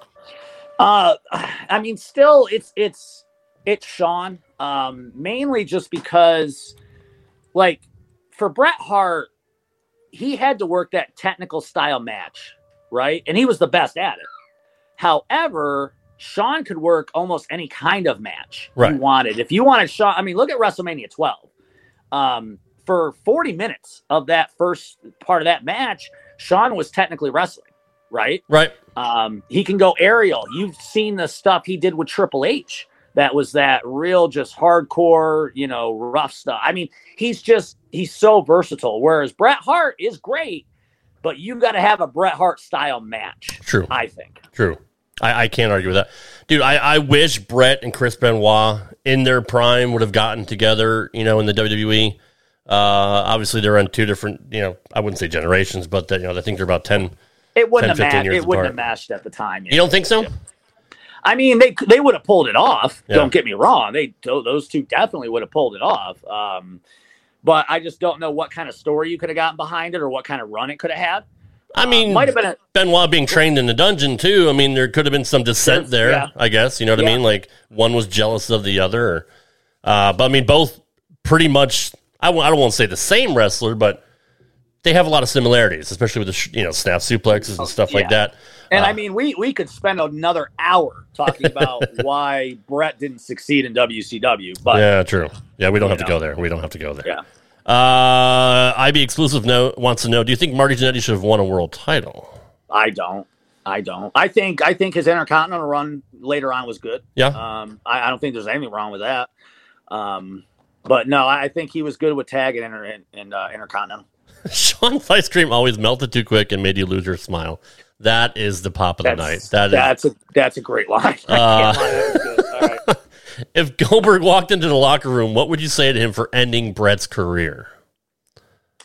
D: Uh, I mean, still, it's it's it's Shawn. Um, mainly just because, like, for Bret Hart, he had to work that technical style match, right? And he was the best at it. However, Shawn could work almost any kind of match right. you wanted. If you wanted Shawn, I mean, look at WrestleMania 12 um, for 40 minutes of that first part of that match, Shawn was technically wrestling, right?
C: Right.
D: Um, he can go aerial. You've seen the stuff he did with Triple H. That was that real, just hardcore, you know, rough stuff. I mean, he's just he's so versatile. Whereas Bret Hart is great, but you've got to have a Bret Hart style match.
C: True.
D: I think.
C: True. I, I can't argue with that, dude. I, I wish Bret and Chris Benoit in their prime would have gotten together. You know, in the WWE. Uh, obviously, they're on two different. You know, I wouldn't say generations, but that, you know, I think they're about ten.
D: It wouldn't 10, have matched. It wouldn't have matched at the time.
C: You, you know? don't think so?
D: I mean, they they would have pulled it off. Yeah. Don't get me wrong; they those two definitely would have pulled it off. Um, but I just don't know what kind of story you could have gotten behind it, or what kind of run it could have had.
C: I mean, uh, might have been a, Benoit being trained in the dungeon too. I mean, there could have been some dissent there. Yeah. I guess you know what yeah. I mean. Like one was jealous of the other, or, uh, but I mean, both pretty much. I w- I don't want to say the same wrestler, but they have a lot of similarities, especially with the sh- you know snap suplexes and stuff yeah. like that.
D: And uh, I mean, we we could spend another hour talking about why Bret didn't succeed in WCW. But
C: yeah, true. Yeah, we don't have know. to go there. We don't have to go there.
D: Yeah.
C: Uh, IB exclusive note wants to know: Do you think Marty Jannetty should have won a world title?
D: I don't. I don't. I think I think his intercontinental run later on was good.
C: Yeah.
D: Um, I, I don't think there's anything wrong with that. Um, but no, I think he was good with tag and inter and uh, intercontinental.
C: Shawn's ice cream always melted too quick and made you lose your smile. That is the pop of that's, the night. That
D: that's
C: is,
D: a that's a great line. Uh,
C: if Goldberg walked into the locker room, what would you say to him for ending Bret's career?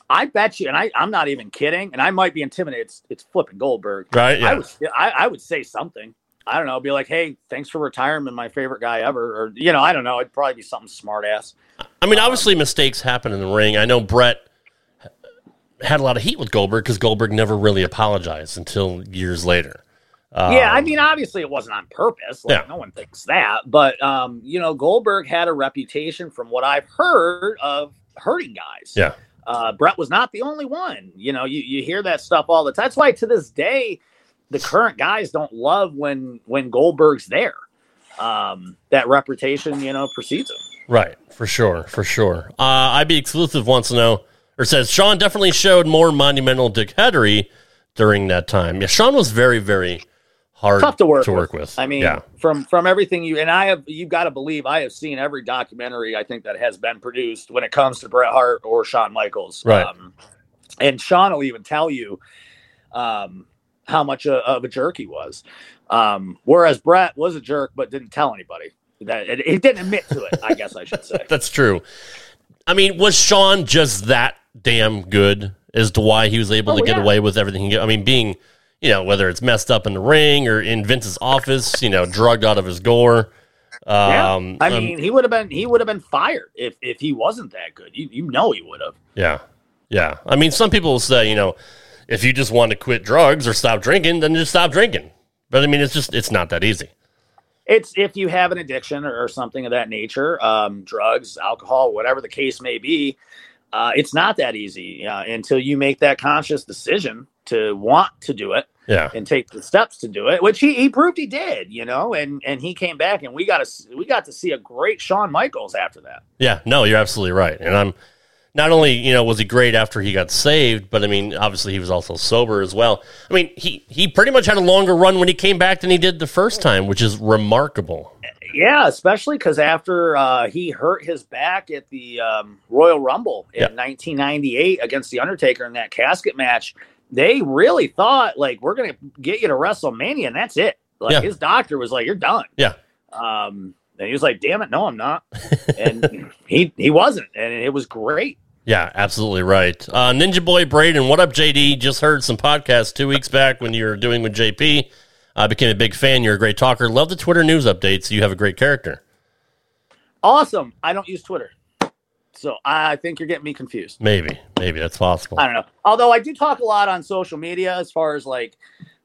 D: I bet you, and I, I'm not even kidding, and I might be intimidated. It's, it's flipping Goldberg,
C: right? Yeah.
D: I would, I, I would say something. I don't know, be like, hey, thanks for retirement, my favorite guy ever, or you know, I don't know. It'd probably be something smart ass.
C: I mean, obviously, um, mistakes happen in the ring. I know Bret had a lot of heat with Goldberg because Goldberg never really apologized until years later.
D: yeah, I
C: Um,
D: mean, obviously it wasn't on purpose. Like,
C: Yeah.
D: No one thinks that. But, um, you know, Goldberg had a reputation, from what I've heard, of hurting guys.
C: Yeah.
D: Uh, Bret was not the only one. You know, you, you hear that stuff all the time. That's why to this day, the current guys don't love when when Goldberg's there. Um, that reputation, you know, precedes him.
C: Right, for sure, for sure. Uh, be Exclusive wants to know, or says, Shawn definitely showed more monumental dickheadery during that time. Yeah, Shawn was very, very hard
D: tough to work,
C: to work
D: with.
C: with.
D: I mean,
C: yeah,
D: from from everything you and I have, you've got to believe I have seen every documentary I think that has been produced when it comes to Bret Hart or Shawn Michaels.
C: Right.
D: Um, and Shawn will even tell you um, how much a, of a jerk he was. Um, whereas Bret was a jerk but didn't tell anybody. That it, he didn't admit to it. I guess I should say.
C: that's true. I mean, was Shawn just that damn good as to why he was able
D: Oh,
C: to get
D: yeah.
C: away with everything? He, I mean, being, you know, whether it's messed up in the ring or in Vince's office, you know, drugged out of his gore.
D: Yeah.
C: Um,
D: I
C: um,
D: mean, he would have been he would have been fired if if he wasn't that good. You you know he would have.
C: Yeah. Yeah. I mean, some people will say, you know, if you just want to quit drugs or stop drinking, then just stop drinking. But I mean, it's just, it's not that easy.
D: It's if you have an addiction or, or something of that nature, um, drugs, alcohol, whatever the case may be. Uh, it's not that easy uh, until you make that conscious decision to want to do it
C: Yeah.
D: and take the steps to do it, which he, he proved he did, you know, and and he came back and we got to we got to see a great Shawn Michaels after that.
C: Yeah. No, you're absolutely right. And I'm not only, you know, was he great after he got saved, but I mean, obviously he was also sober as well. I mean, he, he pretty much had a longer run when he came back than he did the first time, which is remarkable.
D: Yeah, especially because after uh, he hurt his back at the um, Royal Rumble in
C: Yeah.
D: 1998 against the Undertaker in that casket match, they really thought like we're gonna get you to WrestleMania and that's it. Like
C: Yeah.
D: his doctor was like, "You're done."
C: Yeah.
D: Um, and he was like, "Damn it, no, I'm not." and he he wasn't, and it was great.
C: Yeah, absolutely right. Uh, Ninja Boy Braden, what up, JD? Just heard some podcasts two weeks back when you were doing with JP. I became a big fan. You're a great talker. Love the Twitter news updates. You have a great character.
D: Awesome. I don't use Twitter, so I think you're getting me confused.
C: Maybe, maybe that's possible.
D: I don't know. Although I do talk a lot on social media as far as like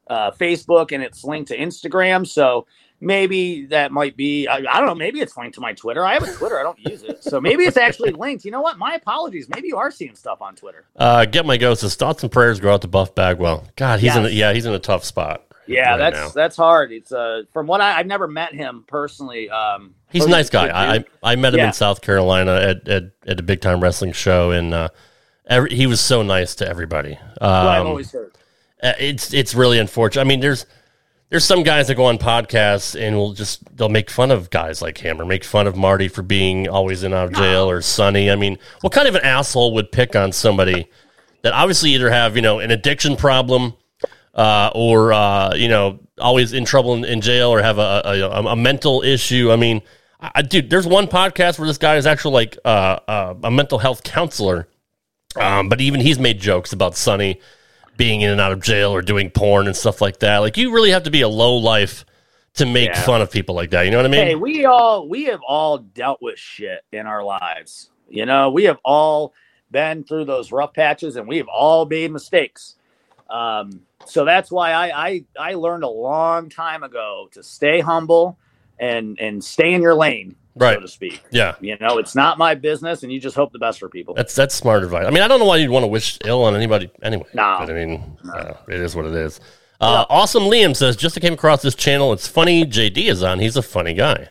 D: uh, Facebook and it's linked to Instagram. So maybe that might be, I, I don't know, maybe it's linked to my Twitter. I have a Twitter, I don't use it. So maybe it's actually linked. You know what? My apologies. Maybe you are seeing stuff on Twitter.
C: Uh, Get my ghost. His thoughts and prayers go out to Buff Bagwell. God, he's in. A, yeah, he's in a tough spot.
D: Yeah,
C: right
D: that's
C: now.
D: that's hard. It's uh from what I I've never met him personally. Um
C: He's a nice guy. I
D: dude.
C: I I met him
D: Yeah.
C: in South Carolina at, at, at a big time wrestling show, and uh, every, he was so nice to everybody.
D: What I've
C: Um,
D: always heard.
C: uh, it's it's really unfortunate. I mean, there's there's some guys that go on podcasts and will just they'll make fun of guys like him or make fun of Marty for being always in out of jail or Sunny. I mean, what kind of an asshole would pick on somebody that obviously either have you know an addiction problem uh, or uh, you know always in trouble in, in jail or have a, a, a, mental issue? I mean, I- dude, there's one podcast where this guy is actually like uh, uh, a mental health counselor. Um, but even he's made jokes about Sunny being in and out of jail or doing porn and stuff like that. Like you really have to be a low life to make
D: Yeah.
C: fun of people like that. You know what I mean?
D: Hey, we all we have all dealt with shit in our lives. You know, we have all been through those rough patches and we have all made mistakes. Um, so that's why I, I I learned a long time ago to stay humble and and stay in your lane, so
C: Right.
D: to speak.
C: yeah.
D: You know, it's not my business, and you just hope the best for people.
C: That's that's smart advice. I mean, I don't know why you'd want to wish ill on anybody anyway.
D: No.
C: But I mean, uh, it is what it is. Uh, Awesome Liam says, just came across this channel. It's funny. JD is on. He's a funny guy.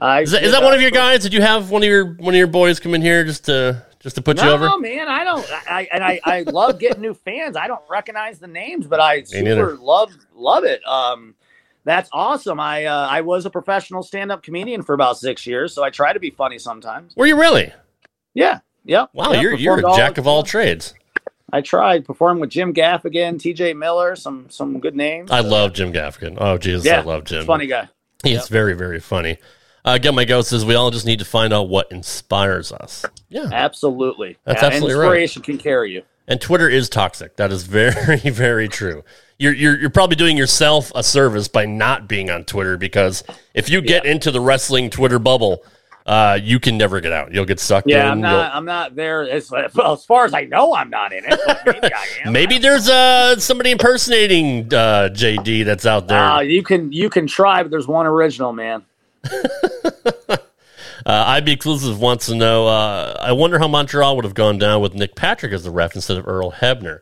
D: I
C: Is that, is that one of your guys? Did you have one of your one of your boys come in here just to just to put you over?
D: No, man, I don't. I and I, I love getting new fans. I don't recognize the names, but I super
C: neither.
D: love love it. Um, that's awesome. I uh, I was a professional stand up comedian for about six years, so I try to be funny sometimes.
C: Were you really?
D: Yeah, yep.
C: Wow,
D: yep,
C: you're you're a jack of all trades.
D: I tried performed with Jim Gaffigan, T.J. Miller, some some good names.
C: I love Jim Gaffigan. Oh Jesus,
D: yeah,
C: I love Jim.
D: Funny guy.
C: He's very, very funny. Uh, Get My Ghost says we all just need to find out what inspires us. Yeah.
D: Absolutely.
C: That's
D: Yeah,
C: absolutely right.
D: Inspiration can carry you.
C: And Twitter is toxic. That is very, very true. You're, you're, you're probably doing yourself a service by not being on Twitter because if you get into the wrestling Twitter bubble, uh, you can never get out. You'll get sucked in.
D: Yeah, I'm
C: You'll-
D: not. I'm not there. As, well, as far as I know, I'm not in it. Maybe I am.
C: Maybe there's uh, somebody impersonating uh, JD that's out there.
D: Uh, you can you can try, but there's one original man.
C: Uh, IB Exclusive wants to know. Uh, I wonder how Montreal would have gone down with Nick Patrick as the ref instead of Earl Hebner.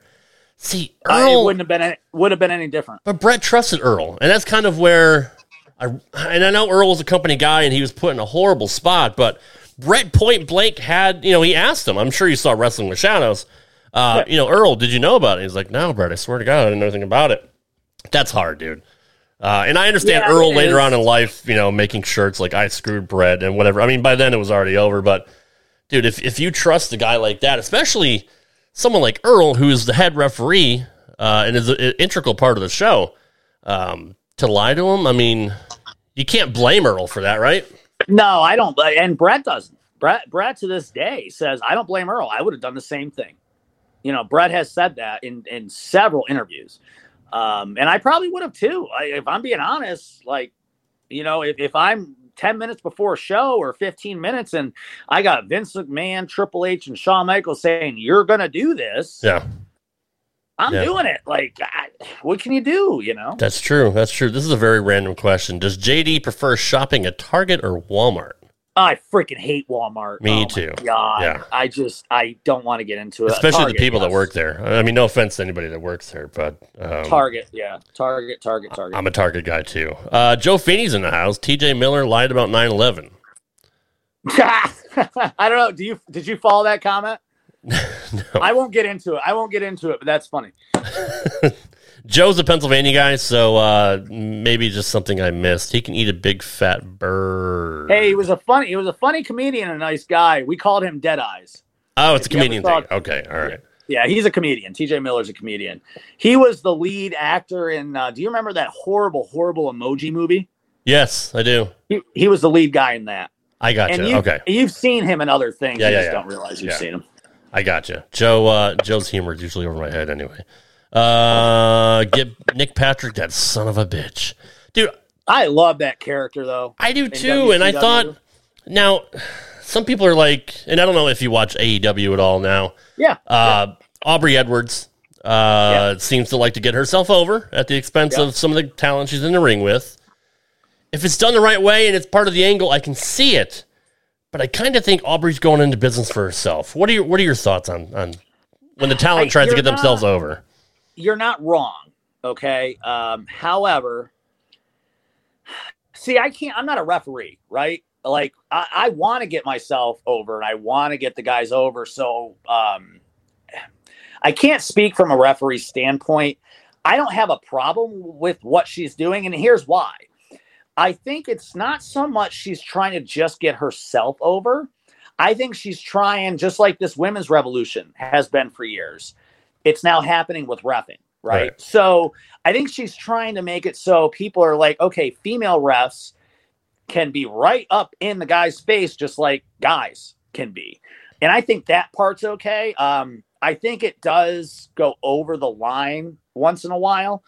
C: See,
D: Uh, it
C: Earl,
D: wouldn't have been any, would have been any different.
C: but Bret trusted Earl, and that's kind of where I. And I know Earl was a company guy, and he was put in a horrible spot. But Bret point blank had, you know, he asked him. I'm sure you saw Wrestling with Shadows. Uh, You know, Earl, did you know about it? He's like, no, Bret. I swear to God, I didn't know anything about it. That's hard, dude. Uh, and I understand
D: Yeah,
C: Earl later on in life, you know, making shirts like I screwed Bret and whatever. I mean, by then it was already over. But dude, if if you trust a guy like that, especially someone like Earl, who is the head referee uh, and is an integral part of the show, um, to lie to him, I mean, you can't blame Earl for that, right?
D: No, I don't. And Bret doesn't. Bret Bret to this day says I don't blame Earl. I would have done the same thing. You know, Bret has said that in in several interviews, um, and I probably would have too. I, if I'm being honest, like you know, if, if I'm 10 minutes before a show or 15 minutes and I got Vince McMahon, Triple H, and Shawn Michaels saying, You're going to do this,
C: Yeah,
D: I'm
C: Yeah.
D: doing it. Like, I, what can you do? You know?
C: that's true. That's true. This is a very random question. Does JD prefer shopping at Target or Walmart?
D: I freaking hate Walmart.
C: Me
D: Oh
C: too.
D: God.
C: Yeah.
D: I just, I don't want to get into it.
C: Especially
D: Target,
C: the people that work there. I mean, no offense to anybody that works there, but um,
D: Target, yeah. Target, Target, Target.
C: I'm a Target guy too. Uh, Joe Feeney's in the house. TJ Miller lied about 9 11.
D: I don't know. Do you did you follow that comment? I won't get into it. I won't get into it, but that's funny.
C: Joe's a Pennsylvania guy, so uh, maybe just something I missed. He can eat a big fat bird.
D: Hey, he was a funny he was a funny comedian and a nice guy. We called him Dead Eyes.
C: oh, it's a
D: if ever
C: comedian thing. Okay, all right.
D: Yeah, he's a comedian. TJ Miller's a comedian. He was the lead actor in uh, do you remember that horrible, horrible emoji movie?
C: Yes, I do.
D: He, he was the lead guy in that.
C: I got
D: And
C: you. Okay,
D: you've seen him in other things.
C: Yeah,
D: you
C: yeah,
D: just
C: yeah.
D: don't realize you've
C: Yeah.
D: seen him.
C: I got you. Joe. Uh, Joe's humor is usually over my head anyway. Uh, get Nick Patrick, that son of a bitch, dude.
D: I love that character though.
C: I do too, and I thought now some people are like, and I don't know if you watch AEW at all now.
D: Yeah.
C: Uh, Aubrey Edwards uh, seems to like to get herself over at the expense
D: Yeah.
C: of some of the talent she's in the ring with. If it's done the right way and it's part of the angle, I can see it. But I kind of think Aubrey's going into business for herself. What are your What are your thoughts on on when the talent
D: I-
C: tries to get themselves over?
D: You're not wrong. Okay. Um, however, see, I can't, I'm not a referee, right? Like, I, I want to get myself over and I want to get the guys over. So, um, I can't speak from a referee standpoint. I don't have a problem with what she's doing. And here's why I think it's not so much she's trying to just get herself over. I think she's trying, just like this women's revolution has been for years it's now happening with refing, right?
C: Right.
D: So I think she's trying to make it so people are like, okay, female refs can be right up in the guy's face, just like guys can be. And I think that part's okay. Um, I think it does go over the line once in a while.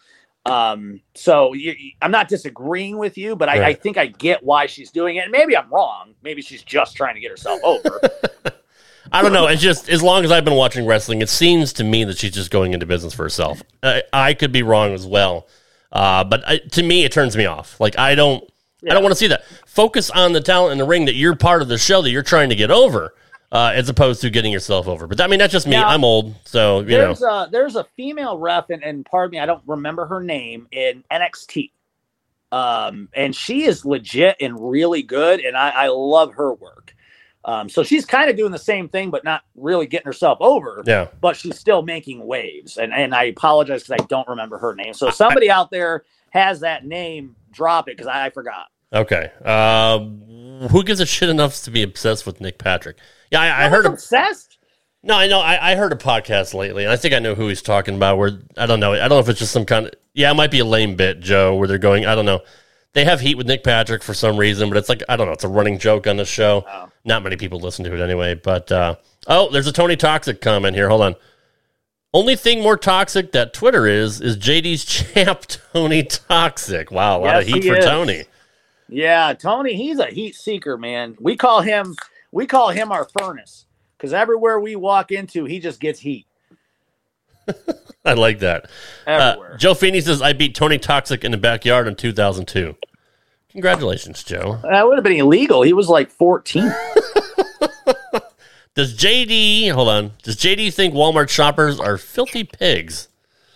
D: Um, so you, I'm not disagreeing with you, but I, I think I get why she's doing it. And maybe I'm wrong. Maybe she's just trying to get herself over.
C: I don't know. It's just as long as I've been watching wrestling, it seems to me that she's just going into business for herself. I, I could be wrong as well, uh, but I, to me, it turns me off. Like I don't, I don't want to see that. Focus on the talent in the ring that you're part of the show that you're trying to get over, uh, as opposed to getting yourself over. But I mean, that's just me.
D: Now,
C: I'm old, so you know.
D: there's a there's a female ref and, and pardon me i don't remember her name in nxt um and she is legit and really good and i i love her work um so she's kind of doing the same thing but not really getting herself over
C: Yeah,
D: but she's still making waves and and i apologize because i don't remember her name so somebody out there has that name drop it because I, I forgot
C: okay. Uh, who gives a shit enough to be obsessed with Nick Patrick? Yeah, I, I heard. A,
D: obsessed
C: No, I know. I, I heard a podcast lately, and I think I know who he's talking about. Where I don't know. I don't know if it's just some kind of yeah, it might be a lame bit, Joe. Where they're going. I don't know. They have heat with Nick Patrick for some reason, but it's like I don't know. It's a running joke on the show.
D: Oh.
C: Not many people listen to it anyway. But uh, oh, there's a Tony Toxic comment here. Hold on. Only thing more toxic that Twitter is is JD's champ Tony Toxic. Wow, a lot of heat
D: he
C: for
D: is.
C: Tony.
D: Yeah, Tony, he's a heat seeker, man. We call him we call him our furnace because everywhere we walk into, he just gets heat.
C: I like that. Uh, Joe Feeney says, I beat Tony Toxic in the backyard in 2002. Congratulations, Joe.
D: that would have been illegal. He was like 14.
C: Does JD, hold on, does JD think Walmart shoppers are filthy pigs?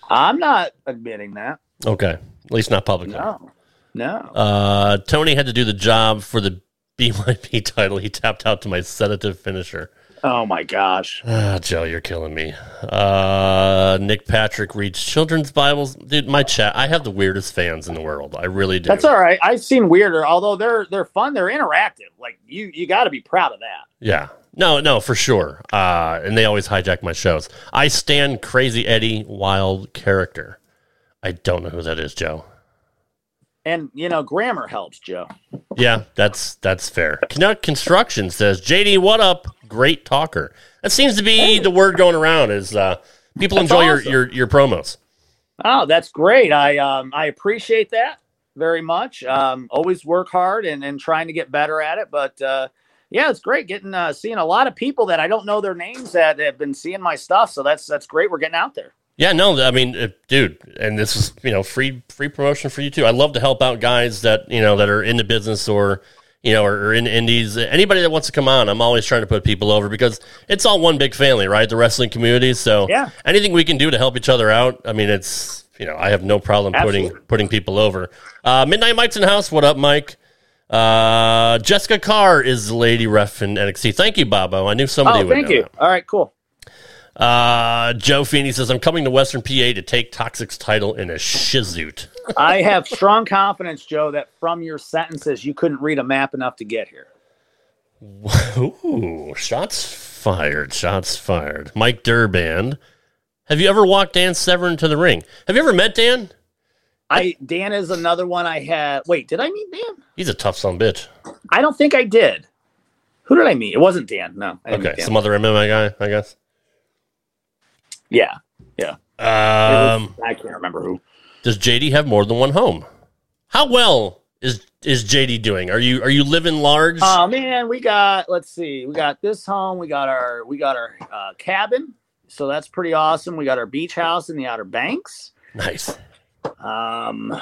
D: I'm not admitting that.
C: Okay, at least not publicly.
D: No. No.
C: Uh, Tony had to do the job for the BYP title. He tapped out to my sedative finisher.
D: Oh my gosh.
C: Ah, Joe, you're killing me. Uh, Nick Patrick reads children's Bibles. Dude, my chat, I have the weirdest fans in the world. I really do.
D: That's all right. I've seen weirder, although they're they're fun. They're interactive. Like you you got to be proud of that.
C: Yeah. No, no, for sure. Uh, and they always hijack my shows. I stand Crazy Eddie Wild character. I don't know who that is, Joe.
D: And you know, grammar helps, Joe.
C: Yeah, that's that's fair. Canuck Construction says, JD, what up? Great talker. That seems to be the word going around is uh, people
D: That's
C: enjoy your, your your promos.
D: Oh, that's great. I um I appreciate that very much. Um, always work hard and and trying to get better at it. But uh, yeah, it's great getting uh, seeing a lot of people that I don't know their names that have been seeing my stuff. So that's that's great. We're getting out there.
C: Yeah, no, I mean, uh, dude, and this is you know free free promotion for you too. I love to help out guys that you know that are in the business or you know or, or in indies. Anybody that wants to come on, I'm always trying to put people over because it's all one big family, right? The wrestling community. So
D: Yeah.
C: anything we can do to help each other out, I mean, it's you know I have no problem putting
D: Absolutely.
C: putting people over. Uh, Midnight Mike's in the house. What up, Mike? Uh, Jessica Carr is the lady ref in NXT. Thank you, Bobo. I knew somebody
D: Oh, thank you.
C: that.
D: All right, cool.
C: Uh, Joe Feeney says, I'm coming to Western PA to take Toxic's title in a shizoot.
D: I have strong confidence, Joe, that from your sentences you couldn't read a map enough to get here.
C: Ooh, shots fired. Shots fired. Mike Durban. Have you ever walked Dan Severn to the ring? Have you ever met Dan?
D: I Dan is another one I had. Wait, did I meet Dan?
C: He's a tough son of a bitch.
D: I don't think I did. Who did I meet? It wasn't Dan. No.
C: Okay,
D: Dan.
C: some other MMA guy, I guess.
D: Yeah. Yeah.
C: Um,
D: I can't remember who.
C: does JD have more than one home? How well is is JD doing? Are you are you living large?
D: Oh man, we got let's see, we got this home, we got our we got our uh, cabin, so that's pretty awesome. We got our beach house in the Outer Banks.
C: nice.
D: Um,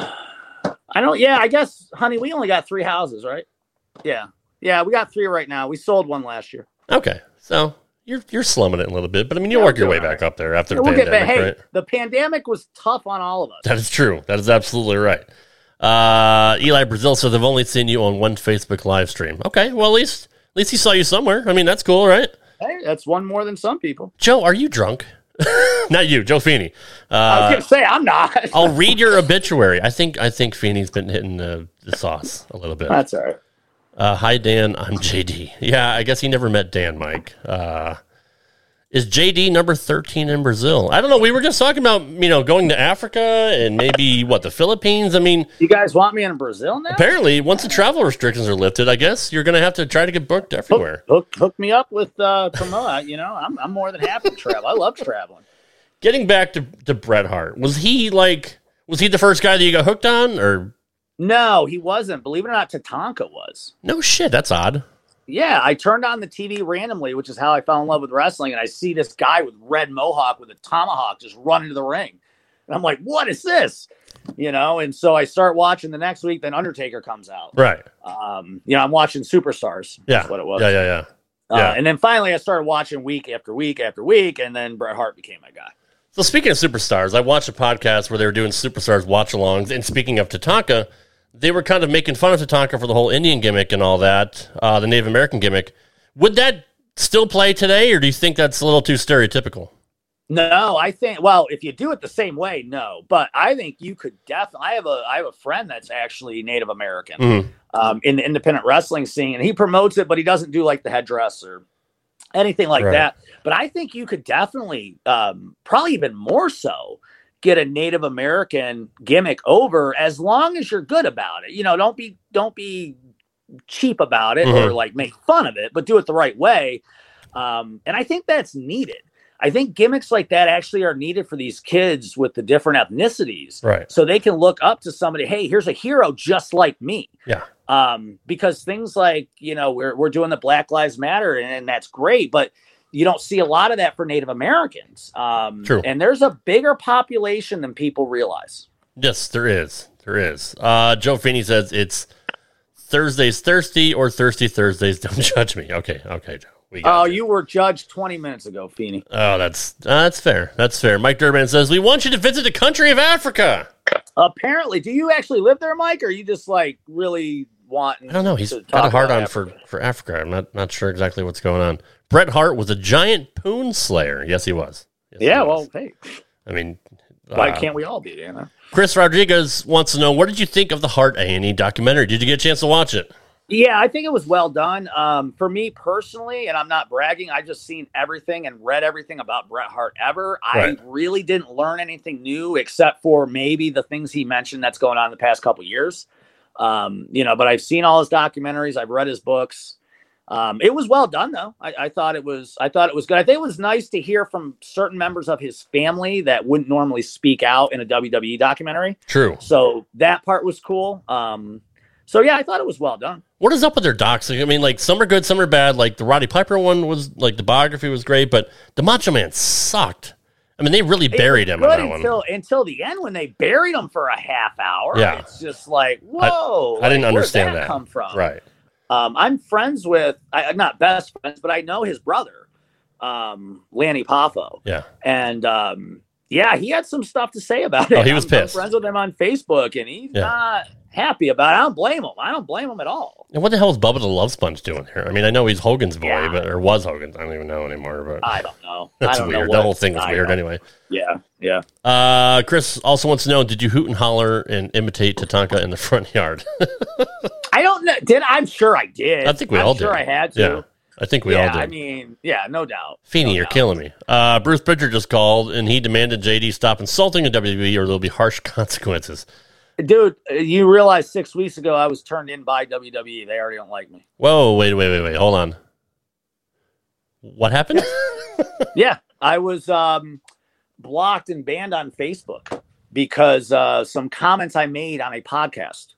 D: I don't. Yeah, I guess, honey, we only got three houses, right? Yeah, yeah, we got three right now. We sold one last year.
C: Okay, so you're you're slumming it a little bit, but I mean, you'll
D: Yeah,
C: work your way
D: doing
C: back up there after
D: Yeah,
C: the
D: we'll get
C: pandemic.
D: Hey,
C: right?
D: the pandemic was tough on all of us.
C: That is true. That is absolutely right. Uh, Eli Brazil says I've only seen you on one Facebook live stream. Okay, well at least at least he saw you somewhere. I mean that's cool, right?
D: Hey, that's one more than some people.
C: Joe, are you drunk? Not you, Joe Feeney.
D: I
C: Uh,
D: was gonna say I'm not.
C: I'll read your obituary. I think I think Feeney's been hitting the, the sauce a little bit.
D: That's all right.
C: Uh, hi Dan, I'm JD. Yeah, I guess he never met Dan, Mike. Uh, is JD number thirteen in Brazil? I don't know. We were just talking about you know going to Africa and maybe what the Philippines. I mean,
D: You guys want me in Brazil now?
C: Apparently, once the travel restrictions are lifted, I guess you're going to have to try to get booked everywhere.
D: Hook, hook me up with uh. You know, I'm I'm more than happy to travel. I love traveling.
C: Getting back to, to Bret Hart, was he like, was he the first guy that you got hooked on? Or
D: No, he wasn't. Believe it or not, Tatanka was.
C: no shit, that's odd.
D: Yeah, I turned on the TV randomly, which is how I fell in love with wrestling, and I see this guy with red mohawk with a tomahawk just run into the ring. And I'm like, what is this? You know, and so I start watching the next week, then Undertaker comes out.
C: Right.
D: Um, you know, I'm watching Superstars.
C: Yeah.
D: That's what it was.
C: Yeah, yeah, yeah.
D: Uh,
C: yeah.
D: and then finally I started watching week after week after week, and then Bret Hart became my guy.
C: So speaking of superstars, I watched a podcast where they were doing superstars watch-alongs. And speaking of Tatanka, they were kind of making fun of Tatanka for the whole Indian gimmick and all that, uh, the Native American gimmick. Would that still play today, or do you think that's a little too stereotypical?
D: No, I think well, if you do it the same way, no. But I think you could definitely. I have a I have a friend that's actually Native American
C: Mhm.
D: um, in the independent wrestling scene, and he promotes it, but he doesn't do like the headdress or anything like
C: Right.
D: that. But I think you could definitely, um, probably even more so, get a Native American gimmick over as long as you're good about it. You know, don't be don't be cheap about it or
C: Mhm.
D: like make fun of it, but do it the right way. Um, and I think that's needed. I think gimmicks like that actually are needed for these kids with the different ethnicities.
C: Right.
D: So they can look up to somebody, hey, here's a hero just like me.
C: Yeah.
D: Um, because things like, you know, we're, we're doing the Black Lives Matter and, and that's great, but you don't see a lot of that for Native Americans. Um,
C: True.
D: And there's a bigger population than people realize.
C: Yes, there is. There is. Uh, Joe Feeney says it's Thursdays thirsty or thirsty Thursdays. Don't judge me. Okay, okay, Joe. We got
D: Oh, you were judged 20 minutes ago, Feeney.
C: Oh, that's uh, that's fair. That's fair. Mike Durban says we want you to visit the country of Africa.
D: Apparently, do you actually live there, Mike, or are you just like really wanting?
C: I don't know. He's got a hard on
D: Africa?
C: for for Africa. I'm not not sure exactly what's going on. Bret Hart was a giant poon slayer. Yes, he was. Yes, he
D: Yeah,
C: was.
D: well, hey,
C: I mean,
D: why
C: uh,
D: can't we all be? You know.
C: Chris Rodriguez wants to know what did you think of the Hart A and E documentary? Did you get a chance to watch it?
D: Yeah, I think it was well done. Um, for me personally, and I'm not bragging, I just seen everything and read everything about Bret Hart ever.
C: Right.
D: I really didn't learn anything new except for maybe the things he mentioned that's going on in the past couple years. Um, you know, but I've seen all his documentaries, I've read his books. Um, it was well done though. I, I thought it was I thought it was good. I think it was nice to hear from certain members of his family that wouldn't normally speak out in a WWE documentary.
C: True.
D: So that part was cool. Um, so yeah, I thought it was well done.
C: What is up with their docs? I mean, like some are good, some are bad. Like the Roddy Piper one was like the biography was great, but the Macho Man sucked. I mean, they really buried him that one.
D: until until the end when they buried him for a half hour.
C: Yeah.
D: it's just like whoa.
C: I didn't
D: like, where'd
C: understand that.
D: come from.
C: Right.
D: Um, I'm friends with I, I'm not best friends, but I know his brother, um, Lanny Poffo,
C: Yeah.
D: and um, yeah, he had some stuff to say about it.
C: Oh, he was
D: I'm- I'm
C: pissed.
D: friends with him on Facebook, and he's
C: Yeah.
D: not happy about it. I don't blame him. I don't blame him at all.
C: And what the hell is Bubba the Love Sponge doing here? I mean, I know he's Hogan's boy,
D: Yeah.
C: but or was Hogan's. I don't even know anymore. But
D: I don't know.
C: that's
D: don't
C: weird.
D: Know
C: The whole thing was
D: I
C: weird anyway.
D: Yeah, yeah.
C: Uh, Chris also wants to know: Did you hoot and holler and imitate Tatanka in the front yard?
D: I don't know. Did I'm sure I did.
C: I think we
D: I'm
C: all
D: sure
C: did.
D: I had to.
C: Yeah, I think we
D: yeah,
C: all did.
D: I mean, yeah, no doubt.
C: Feeney,
D: No
C: you're
D: doubt.
C: killing me. Uh, Bruce Prichard just called and he demanded JD stop insulting the WWE or there'll be harsh consequences.
D: Dude, you realize six weeks ago I was turned in by WWE. They already don't like me.
C: Whoa, wait, wait, wait, wait. Hold on. What happened?
D: Yeah, I was um, blocked and banned on Facebook because uh, some comments I made on a podcast,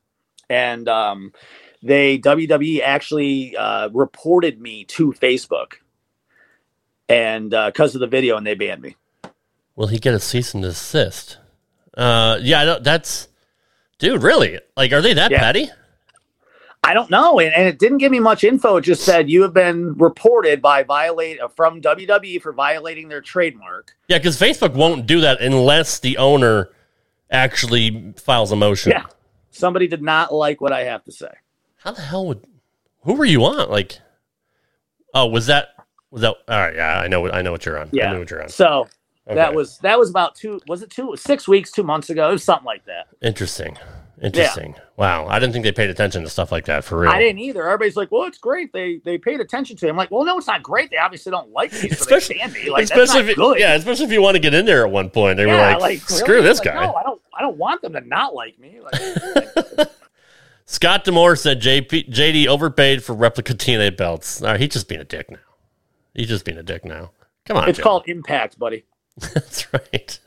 D: and um, they WWE actually uh, reported me to Facebook, and because of the video, and they banned me.
C: Will he get a cease and desist? Uh, yeah, I don't- that's, dude, really? Like, are they that
D: Yeah.
C: petty?
D: I don't know, and, and it didn't give me much info. It just said you have been reported by violate uh, from WWE for violating their trademark.
C: Yeah, because Facebook won't do that unless the owner actually files a motion.
D: Yeah. Somebody did not like what I have to say.
C: How the hell would? Who were you on? Like, oh, was that was that? All right, yeah, I know what I know what you're on. I
D: Yeah.
C: know what you're on.
D: So that was that was about two. Was it two? Six weeks, two months ago. It was something like that.
C: interesting. Interesting. Wow, I didn't think they paid attention to stuff like that for real.
D: I didn't either. Everybody's like, "Well, it's great. They they paid attention to me." I'm like, "Well, no, it's not great. They obviously don't like me, so
C: Especially-
D: they. Like,
C: especially
D: that's not
C: if,
D: good."
C: yeah, especially if you want to get in there at one point. They were
D: Yeah,
C: like,
D: really?
C: "Screw this
D: Like,
C: guy."
D: No, I don't. I don't want them to not like me. Like,
C: Scott D'Amore said JP, JD overpaid for replica TNA belts. All right, he's just being a dick now. He's just being a dick now. Come on,
D: it's
C: Joe.
D: called impact, buddy.
C: That's right.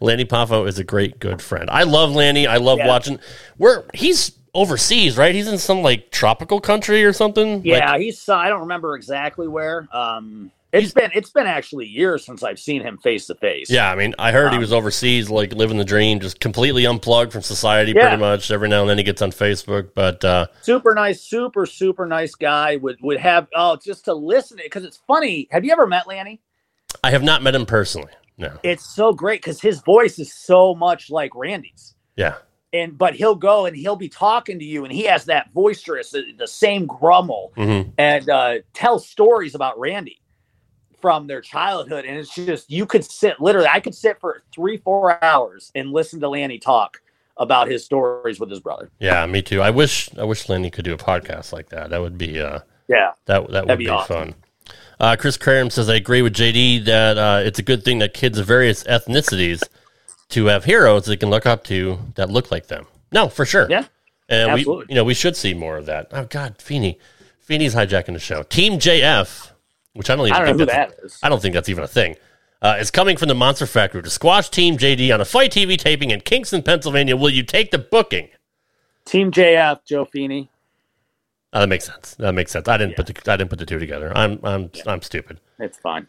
C: Lanny Poffo is a great, good friend. I love Lanny. I love
D: Yeah.
C: watching. Where he's overseas, right? He's in some like tropical country or something.
D: Yeah,
C: Like,
D: he's. Uh, I don't remember exactly where. Um, it's been it's been actually years since I've seen him face to face.
C: yeah. I mean, I heard he
D: Um,
C: was overseas, like living the dream, just completely unplugged from society,
D: Yeah.
C: pretty much. Every now and then he gets on Facebook, but uh,
D: super nice, super super nice guy. Would would have oh just to listen to because it's funny. Have you ever met Lanny?
C: I have not met him personally. No.
D: It's so great because his voice is so much like Randy's.
C: Yeah.
D: And but he'll go and he'll be talking to you, and he has that boisterous, the, the same grumble,
C: hmm
D: and uh, tell stories about Randy from their childhood. And it's just you could sit literally, I could sit for three, four hours and listen to Lanny talk about his stories with his brother.
C: Yeah, me too. I wish I wish Lanny could do a podcast like that. That would be uh
D: Yeah,
C: that that would
D: That'd
C: be,
D: be awesome.
C: fun. Uh, Chris Cram says I agree with JD that uh, it's a good thing that kids of various ethnicities to have heroes they can look up to that look like them. No, for sure.
D: Yeah,
C: and we you know we should see more of that. Oh God, Feeney, Feeney's hijacking the show. Team JF, which I don't even
D: I don't know
C: think
D: who
C: that's,
D: that is.
C: I don't think that's even a thing. Uh, is coming from the Monster Factory to squash Team JD on a Fight TV taping in Kingston, Pennsylvania. Will you take the booking?
D: Team JF, Joe Feeney.
C: Oh, that makes sense. That makes sense. I didn't put the I didn't put the two together. I'm I'm I'm stupid.
D: It's fine.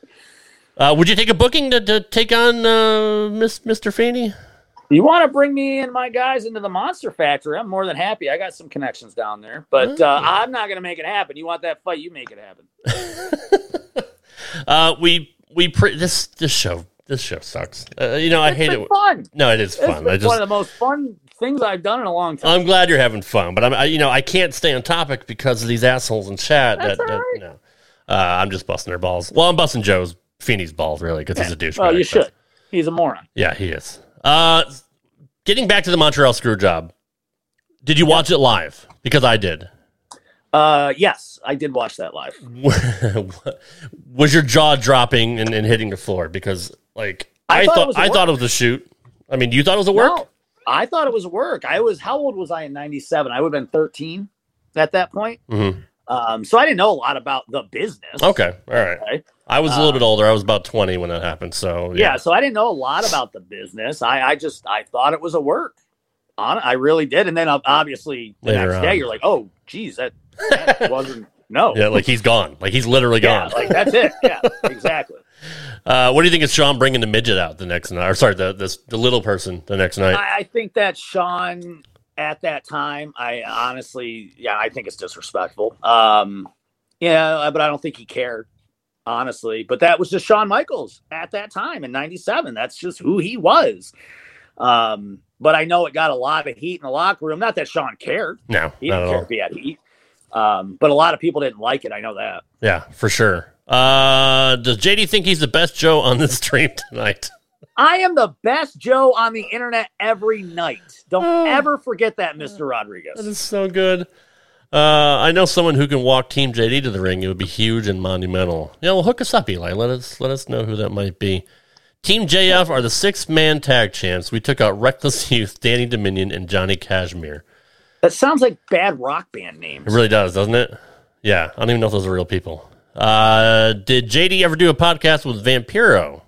C: Uh, would you take a booking to, to take on uh, Miss Mr. Feeney?
D: You want to bring me and my guys into the Monster Factory? I'm more than happy. I got some connections down there, but uh, I'm not going to make it happen. You want that fight? You make it happen.
C: Uh, we we pre- this this show this show sucks. Uh, you know I hate it.
D: fun.
C: No, it is
D: It's
C: fun. I just
D: one of the most fun things I've done in a long time.
C: I'm glad you're having fun, but I'm I, you know I can't stay on topic because of these assholes in chat.
D: That's
C: that,
D: all
C: that
D: right.
C: no, uh, I'm just busting their balls. Well, I'm busting Joe's Feeney's balls really because he's a douchebag.
D: well, you
C: but-
D: should. He's a moron.
C: Yeah, he is. Uh, getting back to the Montreal screw job. Did you watch it live? Because I did.
D: Uh, yes, I did watch that live.
C: was your jaw dropping and, and hitting the floor? Because like
D: I
C: I,
D: thought
C: thought I
D: work.
C: thought it was a shoot. I mean, you thought it was a work?
D: No, I thought it was work. I was how old was I in '97? I would have been 13 at that point.
C: Mhm.
D: Um, so I didn't know a lot about the business.
C: Okay, all right.
D: Okay.
C: I was a little bit older. I was about twenty when that happened. So
D: Yeah,
C: yeah,
D: so I didn't know a lot about the business. I, I just I thought it was a work. On I really did, and then obviously the
C: Later
D: next day
C: on.
D: you're like, oh, geez, that, that wasn't no.
C: yeah, like he's gone. Like he's literally
D: Yeah,
C: gone.
D: like that's it. Yeah, exactly.
C: uh, what do you think is Shawn bringing the midget out the next night? Or sorry, the this, the little person the next night?
D: I, I think that Shawn at that time, I honestly, yeah, I think it's disrespectful. Um, yeah, but I don't think he cared, honestly. But that was just Shawn Michaels at that time in '97. That's just who he was. Um, but I know it got a lot of heat in the locker room. Not that Shawn cared;
C: no,
D: he didn't care
C: all.
D: if he had heat. Um, but a lot of people didn't like it. I know that.
C: Yeah, for sure. Uh, does JD think he's the best Joe on this stream tonight?
D: I am the best Joe on the internet every night. Don't
C: Oh.
D: ever forget that, Mister Rodriguez.
C: That is so good. Uh, I know someone who can walk Team JD to the ring. It would be huge and monumental. Yeah, well, hook us up, Eli. Let us let us know who that might be. Team JF are the six man tag champs. We took out Reckless Youth, Danny Dominion, and Johnny Cashmere.
D: That sounds like bad rock band names.
C: It really does, doesn't it? Yeah, I don't even know if those are real people. Uh, did JD ever do a podcast with Vampiro?